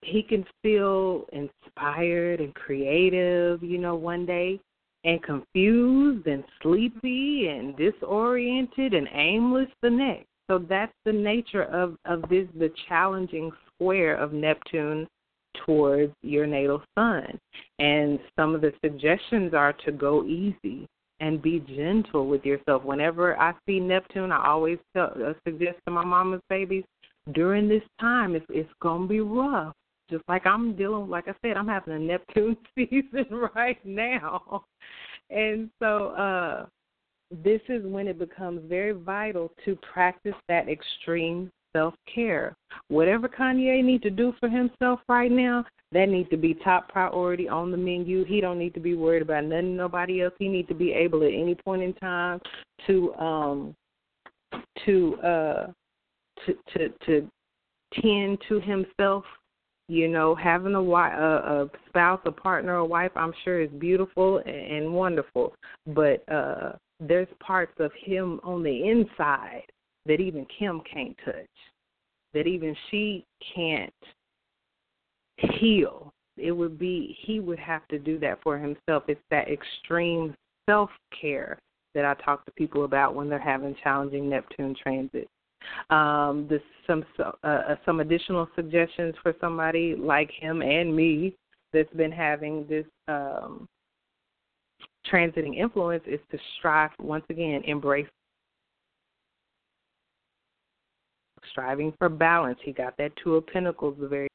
he can feel inspired and creative, you know, one day, and confused and sleepy and disoriented and aimless the next. So that's the nature of, of this the challenging square of Neptune towards your natal sun. And some of the suggestions are to go easy and be gentle with yourself. Whenever I see Neptune, I always tell, uh, suggest to my mama's babies during this time, it's, it's going to be rough. Just like I'm dealing, like I said, I'm having a Neptune season right now. And so, uh, this is when it becomes very vital to practice that extreme self care. Whatever Kanye needs to do for himself right now, that needs to be top priority on the menu. He don't need to be worried about nothing nobody else. He needs to be able at any point in time to um to uh to to to tend to himself you know having a wife a, a spouse a partner a wife i'm sure is beautiful and wonderful but uh there's parts of him on the inside that even kim can't touch that even she can't heal. It would be he would have to do that for himself. It's that extreme self care that i talk to people about when they're having challenging neptune transits um, this some uh, uh, some additional suggestions for somebody like him and me that's been having this um, transiting influence is to strive once again embrace striving for balance. He got that two of pentacles the very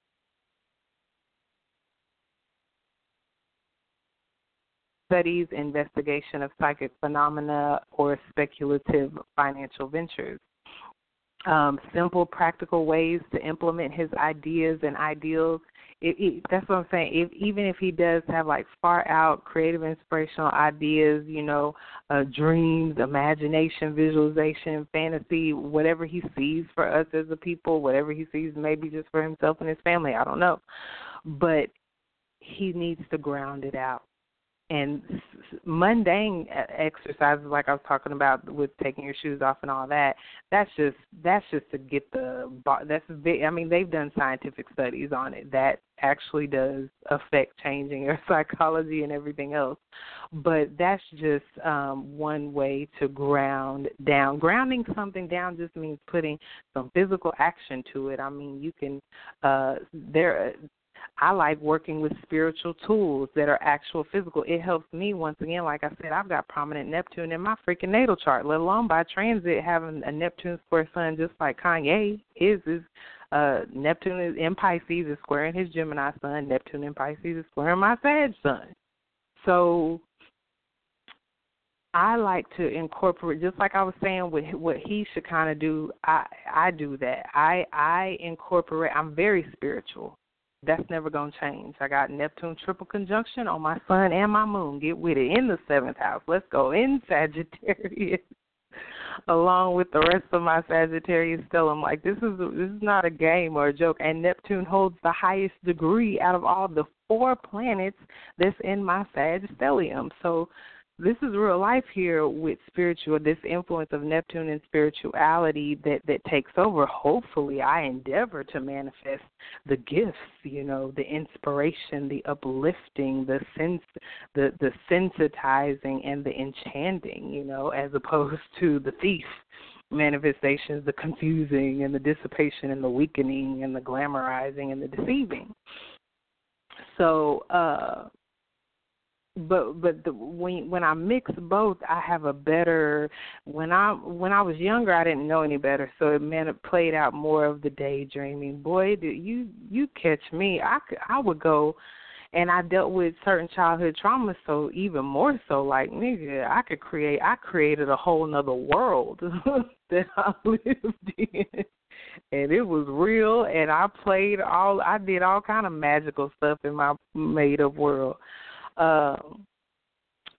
studies, investigation of psychic phenomena, or speculative financial ventures um, simple, practical ways to implement his ideas and ideals. It, it, that's what I'm saying. If even if he does have like far out creative, inspirational ideas, you know, uh, dreams, imagination, visualization, fantasy, whatever he sees for us as a people, whatever he sees maybe just for himself and his family, I don't know, but he needs to ground it out and mundane exercises like I was talking about with taking your shoes off and all that that's just that's just to get the that's big I mean they've done scientific studies on it that actually does affect changing your psychology and everything else. But that's just um one way to ground down. Grounding something down just means putting some physical action to it. I mean you can uh there I like working with spiritual tools that are actual physical. It helps me once again, like I said, I've got prominent Neptune in my freaking natal chart, let alone by transit having a Neptune square sun just like Kanye. His is uh Neptune is in Pisces is squaring his Gemini sun, Neptune in Pisces is squaring my Sag sun. So I like to incorporate just like I was saying with what he should kind of do. I I do that. I I incorporate. I'm very spiritual. That's never going to change. I got Neptune triple conjunction on my sun and my moon. Get with it in the seventh house. Let's go in Sagittarius. Along with the rest of my Sagittarius stellium, like this is this is not a game or a joke. And Neptune holds the highest degree out of all the four planets that's in my Sag stellium. So this is real life here with spiritual this influence of neptune and spirituality that that takes over. Hopefully i endeavor to manifest the gifts you know the inspiration the uplifting the sense the the sensitizing and the enchanting you know as opposed to the thief manifestations the confusing and the dissipation and the weakening and the glamorizing and the deceiving. So uh but but the, when when I mix both, I have a better. When I when I was younger, I didn't know any better, so it meant it played out more of the daydreaming. Boy, did you you catch me? I I would go, and I dealt with certain childhood traumas, so even more so. Like nigga, I could create. I created a whole nother world that I lived in and it was real and I played all I did all kind of magical stuff in my made up world. Um,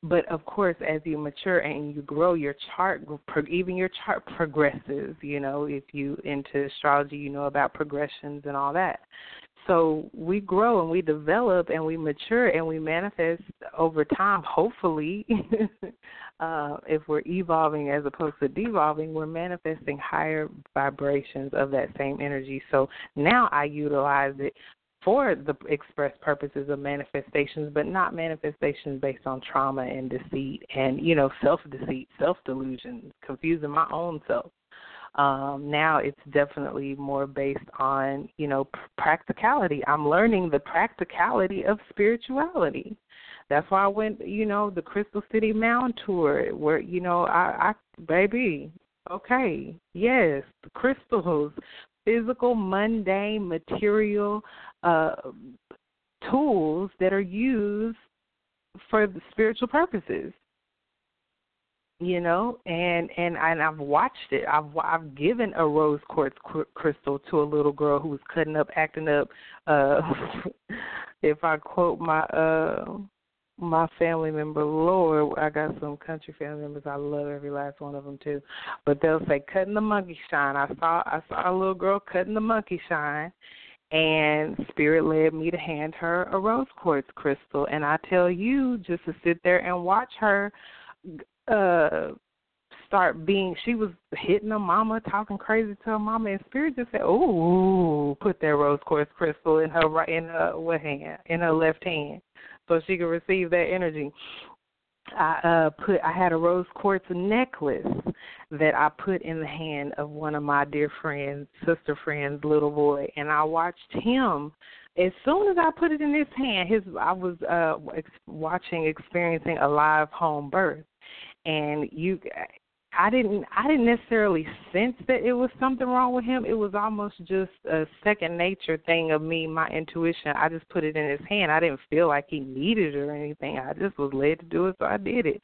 but of course, as you mature and you grow, your chart, even your chart progresses. You know, if you into astrology, you know about progressions and all that. So we grow and we develop and we mature and we manifest over time. Hopefully, uh, if we're evolving as opposed to devolving, we're manifesting higher vibrations of that same energy. So now I utilize it for the express purposes of manifestations, but not manifestations based on trauma and deceit and, you know, self deceit, self delusion, confusing my own self. Um, now it's definitely more based on, you know, practicality. I'm learning the practicality of spirituality. That's why I went, you know, the Crystal City Mound tour, where, you know, I, I baby, okay, yes, the crystals, physical, mundane, material uh, tools that are used for spiritual purposes. you know? And and and I've watched it. I've I've given a rose quartz crystal to a little girl who was cutting up acting up uh if I quote my uh my family member Lord I got some country family members. I love every last one of them too. But they'll say cutting the monkey shine. I saw I saw a little girl cutting the monkey shine and spirit led me to hand her a rose quartz crystal and I tell you just to sit there and watch her uh start being she was hitting her mama, talking crazy to her mama, and spirit just said, "Ooh, put that rose quartz crystal in her right in her what hand in her left hand, so she could receive that energy." I uh put I had a rose quartz necklace that I put in the hand of one of my dear friends, sister friends, little boy, and I watched him as soon as I put it in his hand, his I was uh ex- watching experiencing a live home birth and you I didn't I didn't necessarily sense that it was something wrong with him. It was almost just a second nature thing of me, my intuition. I just put it in his hand. I didn't feel like he needed it or anything. I just was led to do it, so I did it.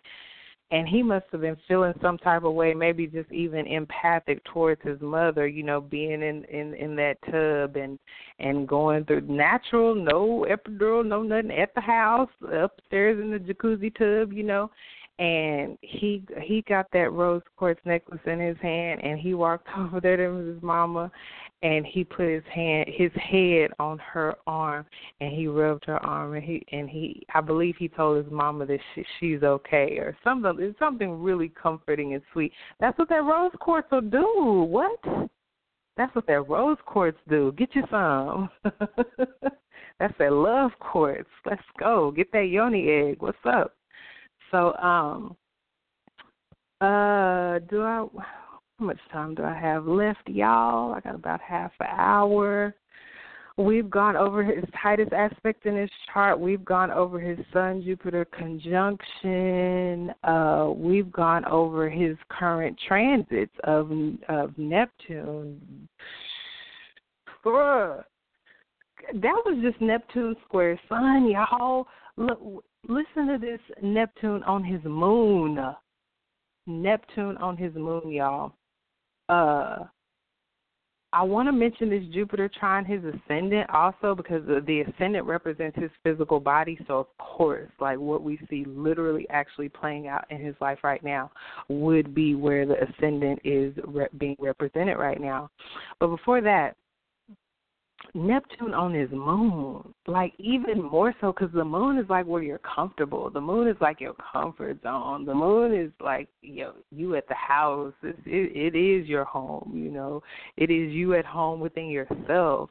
And he must have been feeling some type of way, maybe just even empathic towards his mother, you know, being in in in that tub and and going through natural, no epidural, no nothing at the house, upstairs in the jacuzzi tub, you know. And he he got that rose quartz necklace in his hand and he walked over there to his mama and he put his hand his head on her arm and he rubbed her arm and he and he I believe he told his mama that she, she's okay or something it's something really comforting and sweet. That's what that rose quartz will do. What? That's what that rose quartz do. Get you some. That's that love quartz. Let's go. Get that yoni egg. What's up? So, um, uh, do I? How much time do I have left, y'all? I got about half an hour. We've gone over his tightest aspect in his chart. We've gone over his Sun Jupiter conjunction. Uh, we've gone over his current transits of of Neptune. That was just Neptune square Sun, y'all. Listen to this Neptune on his moon. Neptune on his moon, y'all. Uh I want to mention this Jupiter trine his ascendant also because the ascendant represents his physical body. So, of course, like what we see literally actually playing out in his life right now would be where the ascendant is re- being represented right now. But before that, Neptune on his moon, like even more so, because the moon is like where you're comfortable. The moon is like your comfort zone. The moon is like you know, you at the house. It's, it, it is your home. You know, it is you at home within yourself.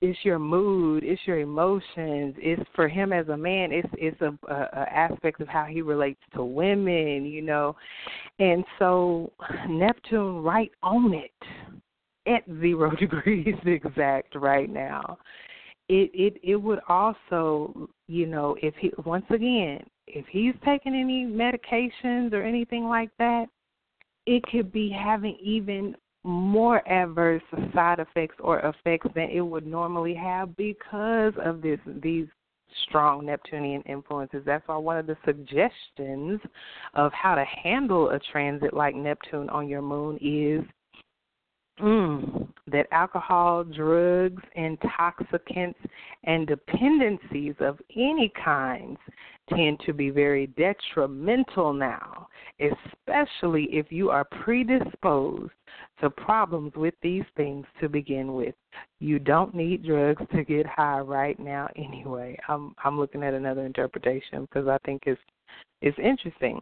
It's your mood. It's your emotions. It's for him as a man. It's it's a, a, a aspect of how he relates to women. You know, and so Neptune right on it at zero degrees exact right now. It it it would also, you know, if he once again, if he's taking any medications or anything like that, it could be having even more adverse side effects or effects than it would normally have because of this these strong Neptunian influences. That's why one of the suggestions of how to handle a transit like Neptune on your moon is Mm, that alcohol, drugs, intoxicants, and dependencies of any kinds tend to be very detrimental now, especially if you are predisposed to problems with these things to begin with. You don't need drugs to get high right now anyway. I'm I'm looking at another interpretation because I think it's it's interesting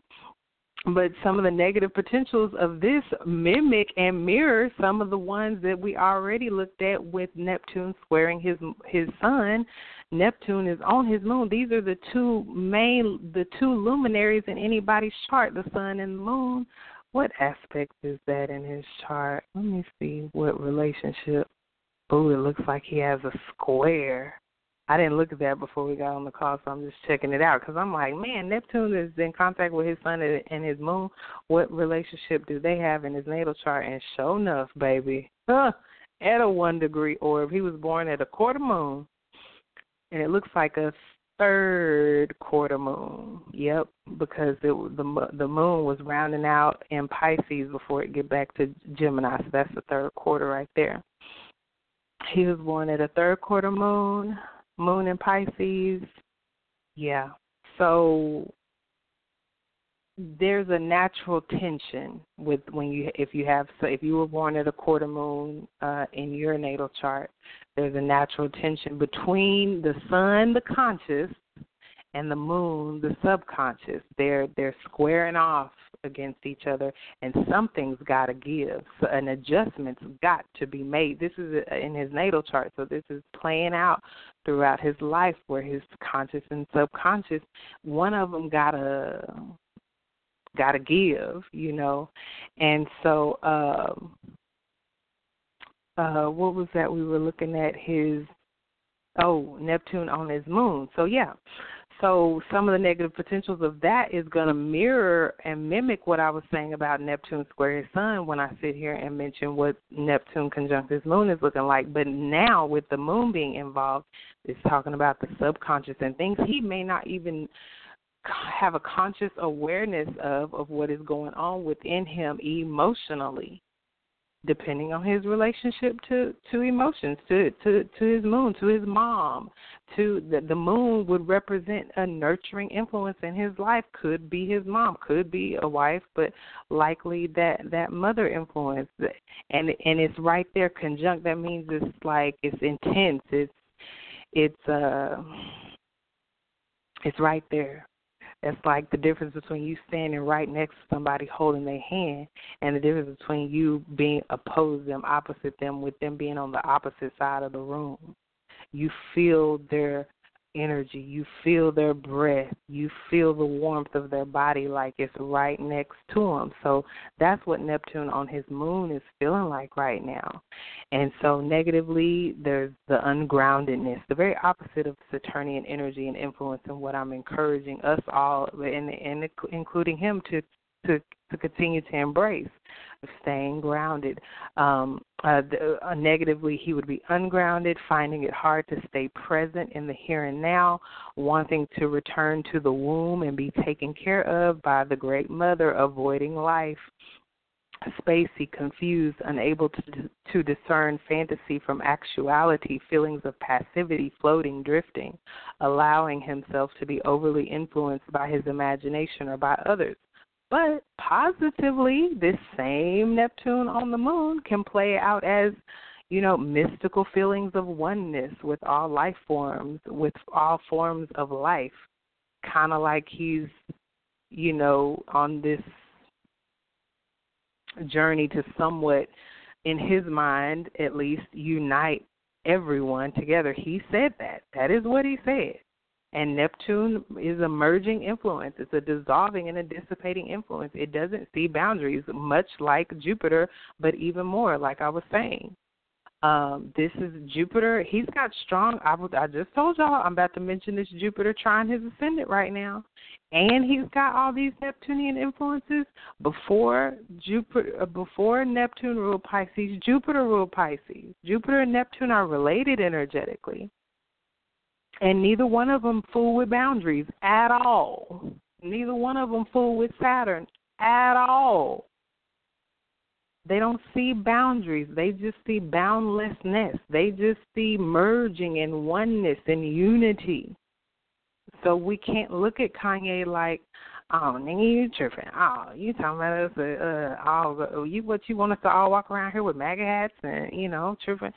but some of the negative potentials of this mimic and mirror some of the ones that we already looked at with Neptune squaring his his sun. Neptune is on his moon. These are the two main the two luminaries in anybody's chart, the sun and the moon. What aspect is that in his chart? Let me see what relationship. Oh, it looks like he has a square. I didn't look at that before we got on the call, so I'm just checking it out because I'm like, man, Neptune is in contact with his sun and his moon. What relationship do they have in his natal chart? And sure enough, baby, huh, at a one degree orb, he was born at a quarter moon, and it looks like a third quarter moon. Yep, because it the the moon was rounding out in Pisces before it get back to Gemini. So that's the third quarter right there. He was born at a third quarter moon, moon in Pisces. Yeah. So there's a natural tension with when you if you have so if you were born at a quarter moon uh in your natal chart there's a natural tension between the sun the conscious and the moon the subconscious they're they're squaring off against each other and something's got to give so an adjustment's got to be made this is in his natal chart so this is playing out throughout his life where his conscious and subconscious one of them got to got to give, you know. And so, um, uh, what was that we were looking at? His oh Neptune on his moon. So yeah. So some of the negative potentials of that is going to mirror and mimic what I was saying about Neptune square his sun when I sit here and mention what Neptune conjunct his moon is looking like. But now with the moon being involved, it's talking about the subconscious and things he may not even have a conscious awareness of of what is going on within him emotionally depending on his relationship to to emotions to to to his moon to his mom to the the moon would represent a nurturing influence in his life. Could be his mom could be a wife but likely that that mother influence. And and it's right there conjunct that means it's like it's intense it's it's uh it's right there it's like the difference between you standing right next to somebody holding their hand and the difference between you being opposed them, opposite them, with them being on the opposite side of the room. You feel their energy. You feel their breath. You feel the warmth of their body like it's right next to them. So that's what Neptune on his moon is feeling like right now. And so negatively, there's the ungroundedness, the very opposite of Saturnian energy and influence, and what I'm encouraging us all, and, and including him, to to to continue to embrace staying grounded. Um, uh, the, uh, negatively, he would be ungrounded, finding it hard to stay present in the here and now, wanting to return to the womb and be taken care of by the great mother, avoiding life. Spacey, confused, unable to to discern fantasy from actuality, feelings of passivity, floating, drifting, allowing himself to be overly influenced by his imagination or by others. But positively, this same Neptune on the moon can play out as, you know, mystical feelings of oneness with all life forms, with all forms of life. Kind of like he's, you know, on this journey to somewhat, in his mind at least, unite everyone together. He said that. That is what he said. And Neptune is a merging influence. It's a dissolving and a dissipating influence. It doesn't see boundaries, much like Jupiter, but even more, like I was saying. Um, this is Jupiter. He's got strong. I, I just told y'all I'm about to mention this Jupiter trine his ascendant right now, and he's got all these Neptunian influences. Before Jupiter, uh, before Neptune ruled Pisces, Jupiter ruled Pisces. Jupiter and Neptune are related energetically and neither one of them fool with boundaries at all. Neither one of them fool with Saturn at all. They don't see boundaries. They just see boundlessness. They just see merging and oneness and unity. So we can't look at Kanye like, oh, nigga, you tripping. Oh, you talking about us, uh, uh all, you, what you want us to all walk around here with MAGA hats and, you know, tripping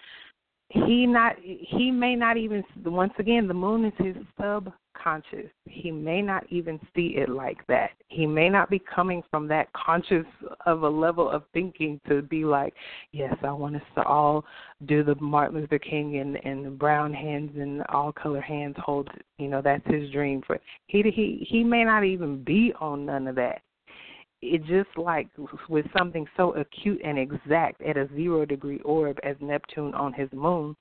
he not he may not even once again the moon is his subconscious. He may not even see it like that. He may not be coming from that conscious of a level of thinking to be like yes i want us to all do the martin luther king and and brown hands and all color hands hold you know that's his dream for he he he may not even be on none of that it just like with something so acute and exact at a zero degree orb as Neptune on his moon,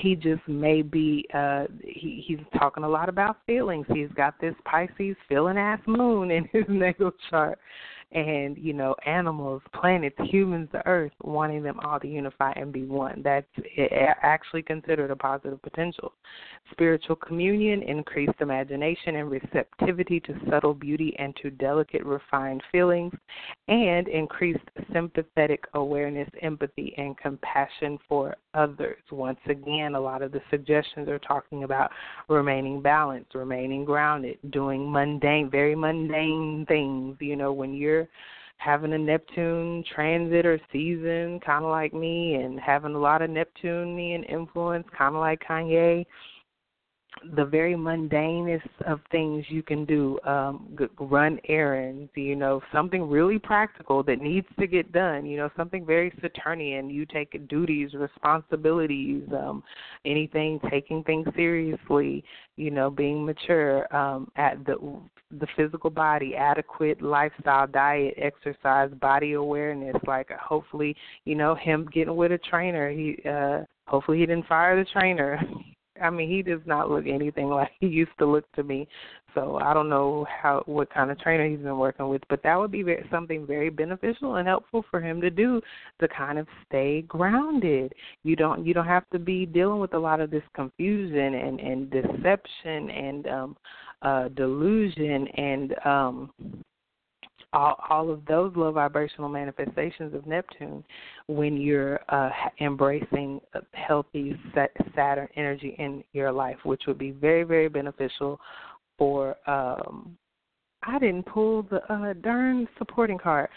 he just may be uh he he's talking a lot about feelings. He's got this Pisces feeling ass moon in his natal chart. And you know animals, planets, humans, the earth, wanting them all to unify and be one. That's actually considered a positive potential. Spiritual communion, increased imagination and receptivity to subtle beauty and to delicate, refined feelings, and increased sympathetic awareness, empathy, and compassion for others. Once again, a lot of the suggestions are talking about remaining balanced, remaining grounded, doing mundane, very mundane things. You know, when you're having a Neptune transit or season, kind of like me, and having a lot of Neptunian influence, kind of like Kanye the very mundanest of things you can do um run errands you know something really practical that needs to get done you know something very saturnian you take duties responsibilities um anything taking things seriously you know being mature um at the the physical body adequate lifestyle diet exercise body awareness like hopefully you know him getting with a trainer he uh hopefully he didn't fire the trainer I mean, he does not look anything like he used to look to me. So I don't know how what kind of trainer he's been working with, but that would be very, something very beneficial and helpful for him to do to kind of stay grounded. You don't you don't have to be dealing with a lot of this confusion and and deception and um uh delusion and um all, all of those low vibrational manifestations of Neptune when you're uh, embracing healthy Saturn energy in your life, which would be very, very beneficial for. Um, I didn't pull the uh, darn supporting card,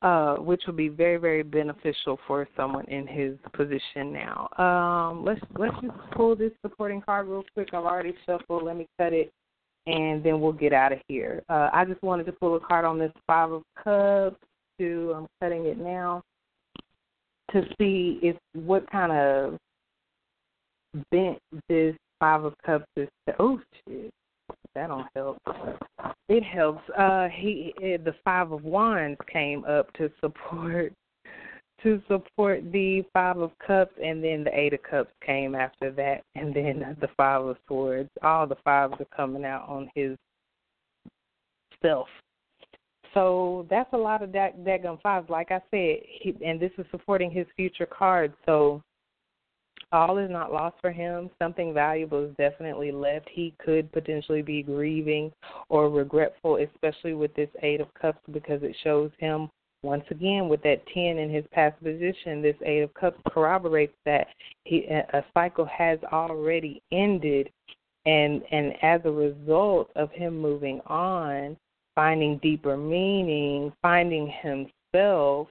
uh, which would be very, very beneficial for someone in his position now. Um, let's let's just pull this supporting card real quick. I've already shuffled. Let me cut it and then we'll get out of here. Uh, I just wanted to pull a card on this Five of Cups. To I'm cutting it now to see if what kind of bent this Five of Cups is. Oh shit, that don't help. It helps. Uh, he the Five of Wands came up to support to support the Five of Cups, and then the Eight of Cups came after that, and then the Five of Swords. All the fives are coming out on his self. So that's a lot of that daggum fives. Like I said, he, and this is supporting his future cards. So all is not lost for him. Something valuable is definitely left. He could potentially be grieving or regretful, especially with this Eight of Cups, because it shows him once again, with that 10 in his past position, this Eight of Cups corroborates that he, a cycle has already ended. And, and as a result of him moving on, finding deeper meaning, finding himself,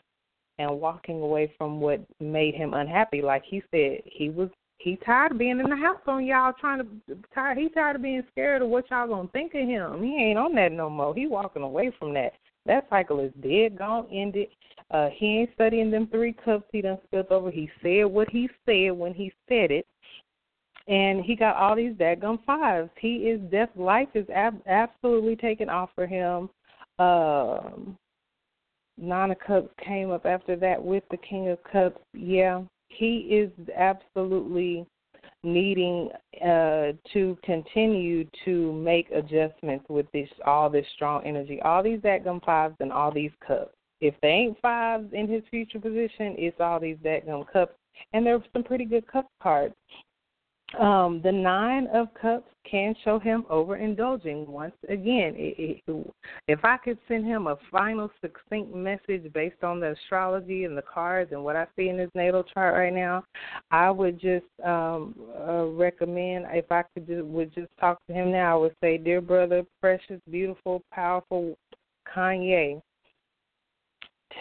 and walking away from what made him unhappy. Like he said, he was he tired of being in the house on y'all trying to tired he tired of being scared of what y'all gonna think of him. He ain't on that no more. He walking away from that. That cycle is dead, gone, ended. Uh, he ain't studying them three cups he done spilled over. He said what he said when he said it. And he got all these daggum fives. He is death. Life is ab- absolutely taken off for him. Um, Nine of Cups came up after that with the King of Cups. Yeah, he is absolutely needing uh, to continue to make adjustments with this all this strong energy, all these gum fives and all these cups. If they ain't fives in his future position, it's all these gum cups, and there are some pretty good cup cards. Um, the nine of cups can show him overindulging. Once again, it, it, if I could send him a final succinct message based on the astrology and the cards and what I see in his natal chart right now, I would just um, uh, recommend if I could just would just talk to him now. I would say, dear brother, precious, beautiful, powerful Kanye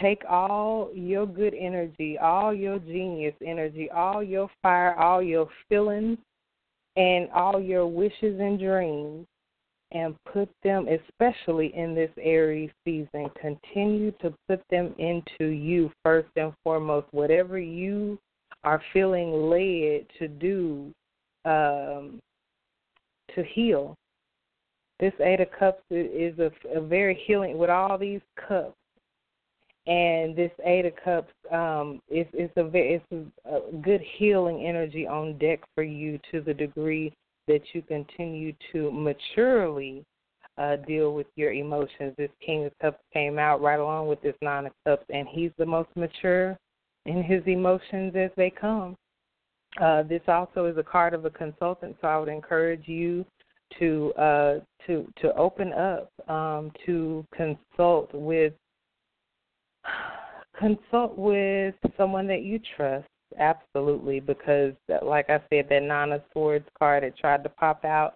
take all your good energy, all your genius energy, all your fire, all your feelings, and all your wishes and dreams, and put them, especially in this Aries season, continue to put them into you first and foremost. Whatever you are feeling led to do um, to heal. This Eight of Cups is a, a very healing with all these cups and this Eight of Cups um, is a it's a good healing energy on deck for you to the degree that you continue to maturely uh, deal with your emotions. This King of Cups came out right along with this Nine of Cups, and he's the most mature in his emotions as they come. Uh, this also is a card of a consultant, so I would encourage you to uh, to to open up, um, to consult with consult with someone that you trust. Absolutely, because like I said, that Nine of Swords card it tried to pop out,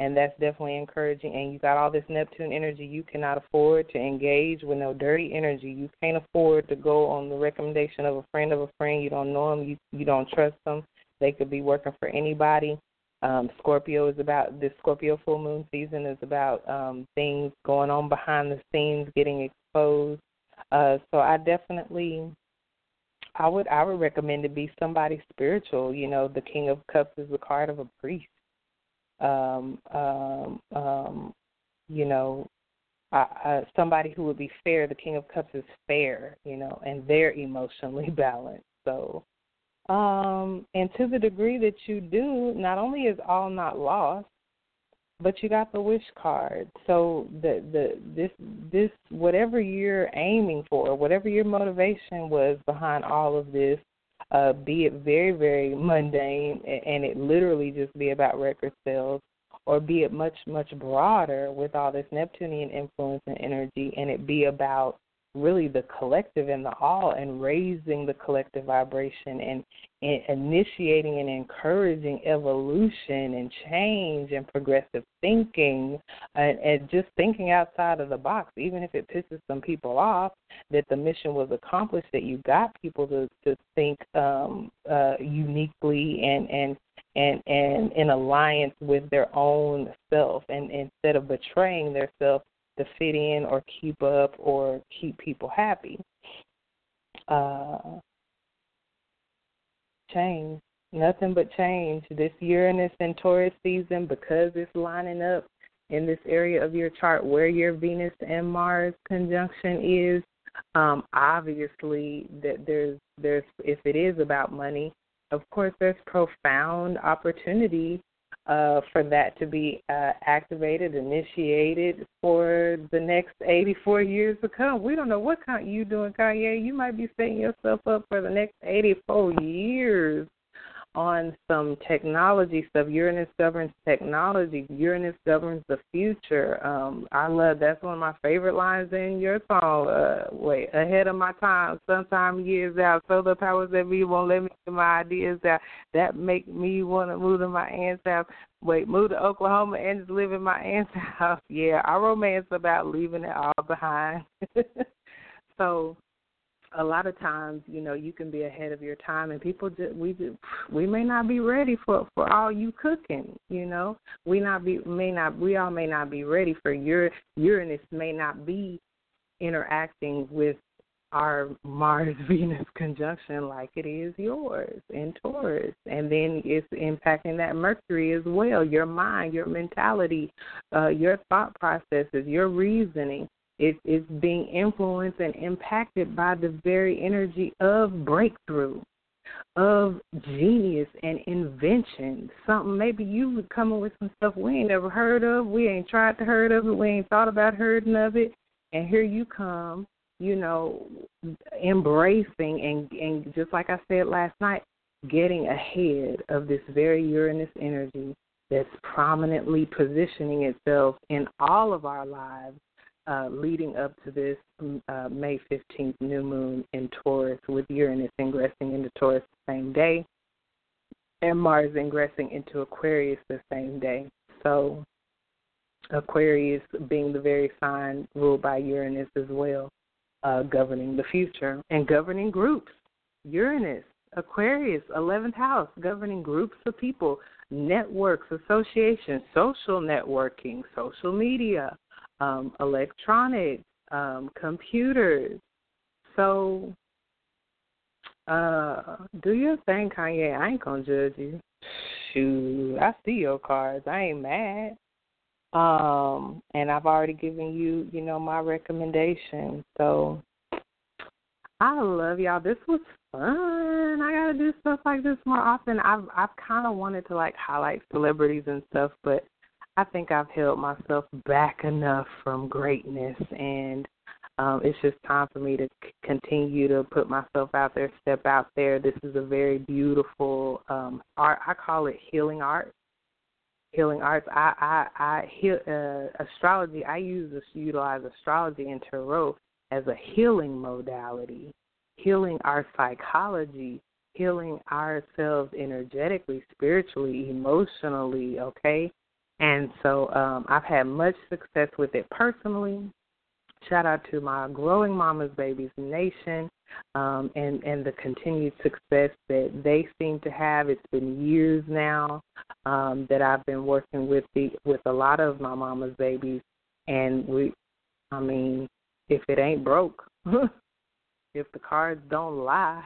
and that's definitely encouraging. And you got all this Neptune energy. You cannot afford to engage with no dirty energy. You can't afford to go on the recommendation of a friend of a friend. You don't know them. You you don't trust them. They could be working for anybody. Um, Scorpio is about this Scorpio full moon season is about um, things going on behind the scenes, getting exposed. Uh, so I definitely, I would I would recommend to be somebody spiritual. You know, the King of Cups is the card of a priest. Um, um, um, you know, uh, uh, somebody who would be fair. The King of Cups is fair, you know, and they're emotionally balanced. So um, and to the degree that you do, not only is all not lost, but you got the wish card. So the the this this whatever you're aiming for, whatever your motivation was behind all of this, uh, be it very very mundane and it literally just be about record sales, or be it much much broader with all this Neptunian influence and energy, and it be about really the collective and the all and raising the collective vibration and, and initiating and encouraging evolution and change and progressive thinking and, and just thinking outside of the box. Even if it pisses some people off that the mission was accomplished that you got people to to think um uh uniquely and and and and in alliance with their own self and instead of betraying their self to fit in or keep up or keep people happy. Uh, change, nothing but change. This Uranus and Taurus season, because it's lining up in this area of your chart where your Venus and Mars conjunction is, um, obviously that there's there's if it is about money, of course there's profound opportunity uh, for that to be uh, activated, initiated for the next 84 years to come. We don't know what kind you doing, Kanye. You might be setting yourself up for the next 84 years on some technology stuff. Uranus governs technology. Uranus governs the future. Um, I love that's one of my favorite lines in your song. Uh, wait, ahead of my time, sometime years out. So the powers that be won't let me get my ideas out. That make me want to move to my aunt's house. Wait, move to Oklahoma and just live in my aunt's house. Yeah, I romance about leaving it all behind. so a lot of times, you know, you can be ahead of your time, and people just we just, we may not be ready for for all you cooking. You know, we not be may not we all may not be ready for your Uranus may not be interacting with our Mars Venus conjunction like it is yours in Taurus. And then it's impacting that Mercury as well, your mind, your mentality, uh, your thought processes, your reasoning. It is being influenced and impacted by the very energy of breakthrough, of genius and invention. Something maybe you would come up with some stuff we ain't never heard of. We ain't tried to heard of it. We ain't thought about hearing of it. And here you come, you know, embracing and and just like I said last night, getting ahead of this very Uranus energy that's prominently positioning itself in all of our lives uh, leading up to this uh, May 15th new moon in Taurus, with Uranus ingressing into Taurus the same day, and Mars ingressing into Aquarius the same day. So, Aquarius being the very sign ruled by Uranus as well, uh, governing the future and governing groups. Uranus, Aquarius, 11th house, governing groups of people, networks, associations, social networking, social media, um, electronics, um, computers. So uh, do your thing, Kanye. I ain't gonna judge you. Shoot, I see your cards. I ain't mad. Um, and I've already given you, you know, my recommendation. So I love y'all. This was fun. I gotta do stuff like this more often. I've I've kind of wanted to like highlight celebrities and stuff, but I think I've held myself back enough from greatness, and um, it's just time for me to c- continue to put myself out there, step out there. This is a very beautiful um, art. I call it healing art. Healing arts. I I I heal uh, astrology. I use this, utilize astrology and tarot as a healing modality, healing our psychology, healing ourselves energetically, spiritually, emotionally. Okay, and so um, I've had much success with it personally. Shout out to my growing Mama's Babies Nation um, and and the continued success that they seem to have. It's been years now um, that I've been working with the with a lot of my Mama's babies, and we, I mean, if it ain't broke, if the cards don't lie,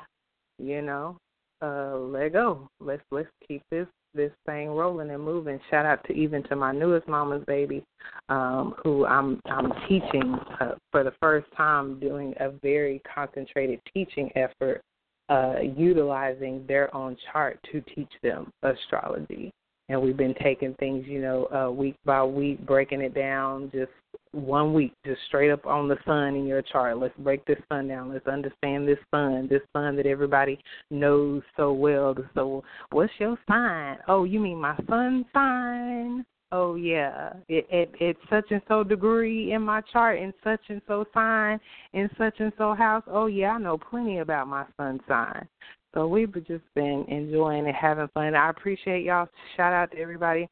you know, uh, let go. Let's let's keep this this thing rolling and moving. Shout out to even to my newest mama's baby, um, who I'm I'm teaching uh, for the first time, doing a very concentrated teaching effort, uh, utilizing their own chart to teach them astrology. And we've been taking things, you know, uh, week by week, breaking it down, just one week, just straight up on the sun in your chart. Let's break this sun down. Let's understand this sun, this sun that everybody knows so well. So, what's your sign? Oh, you mean my sun sign? Oh yeah, it, it it's such and so degree in my chart, in such and so sign, in such and so house. Oh yeah, I know plenty about my sun sign. So we've just been enjoying and having fun. I appreciate y'all. Shout out to everybody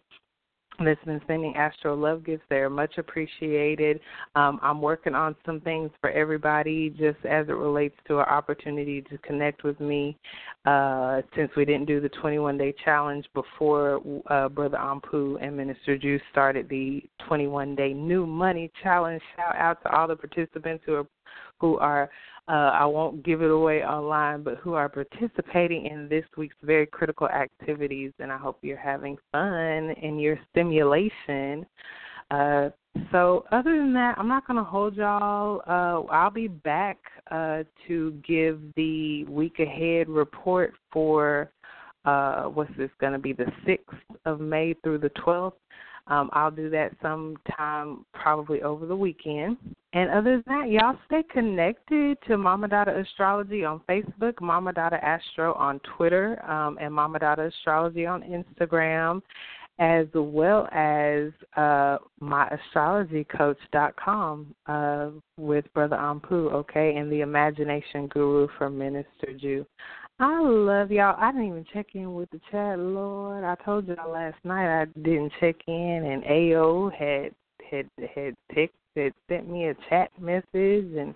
that's been sending Astro Love gifts. They're much appreciated. Um, I'm working on some things for everybody just as it relates to our opportunity to connect with me. Uh, since we didn't do the 21 day challenge before uh, Brother Ampu and Minister Juice started the 21 day new money challenge, shout out to all the participants who are who are uh, I won't give it away online, but who are participating in this week's very critical activities. And I hope you're having fun in your stimulation. Uh, so, other than that, I'm not going to hold y'all. Uh, I'll be back uh, to give the week ahead report for uh, what's this going to be the 6th of May through the 12th. Um, I'll do that sometime probably over the weekend. And other than that, y'all stay connected to Mama Dada Astrology on Facebook, Mama Dada Astro on Twitter, um, and Mama Dada Astrology on Instagram, as well as uh, myastrologycoach.com uh, with Brother Ampu, okay, and the Imagination Guru for Minister Jew. I love y'all. I didn't even check in with the chat, Lord. I told y'all last night I didn't check in, and AO had had had text had sent me a chat message, and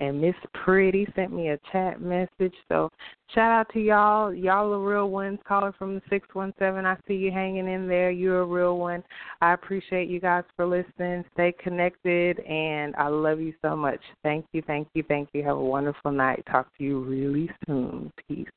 and Miss Pretty sent me a chat message. So shout out to y'all. Y'all are real ones. Caller from the six one seven. I see you hanging in there. You're a real one. I appreciate you guys for listening. Stay connected and I love you so much. Thank you, thank you, thank you. Have a wonderful night. Talk to you really soon. Peace.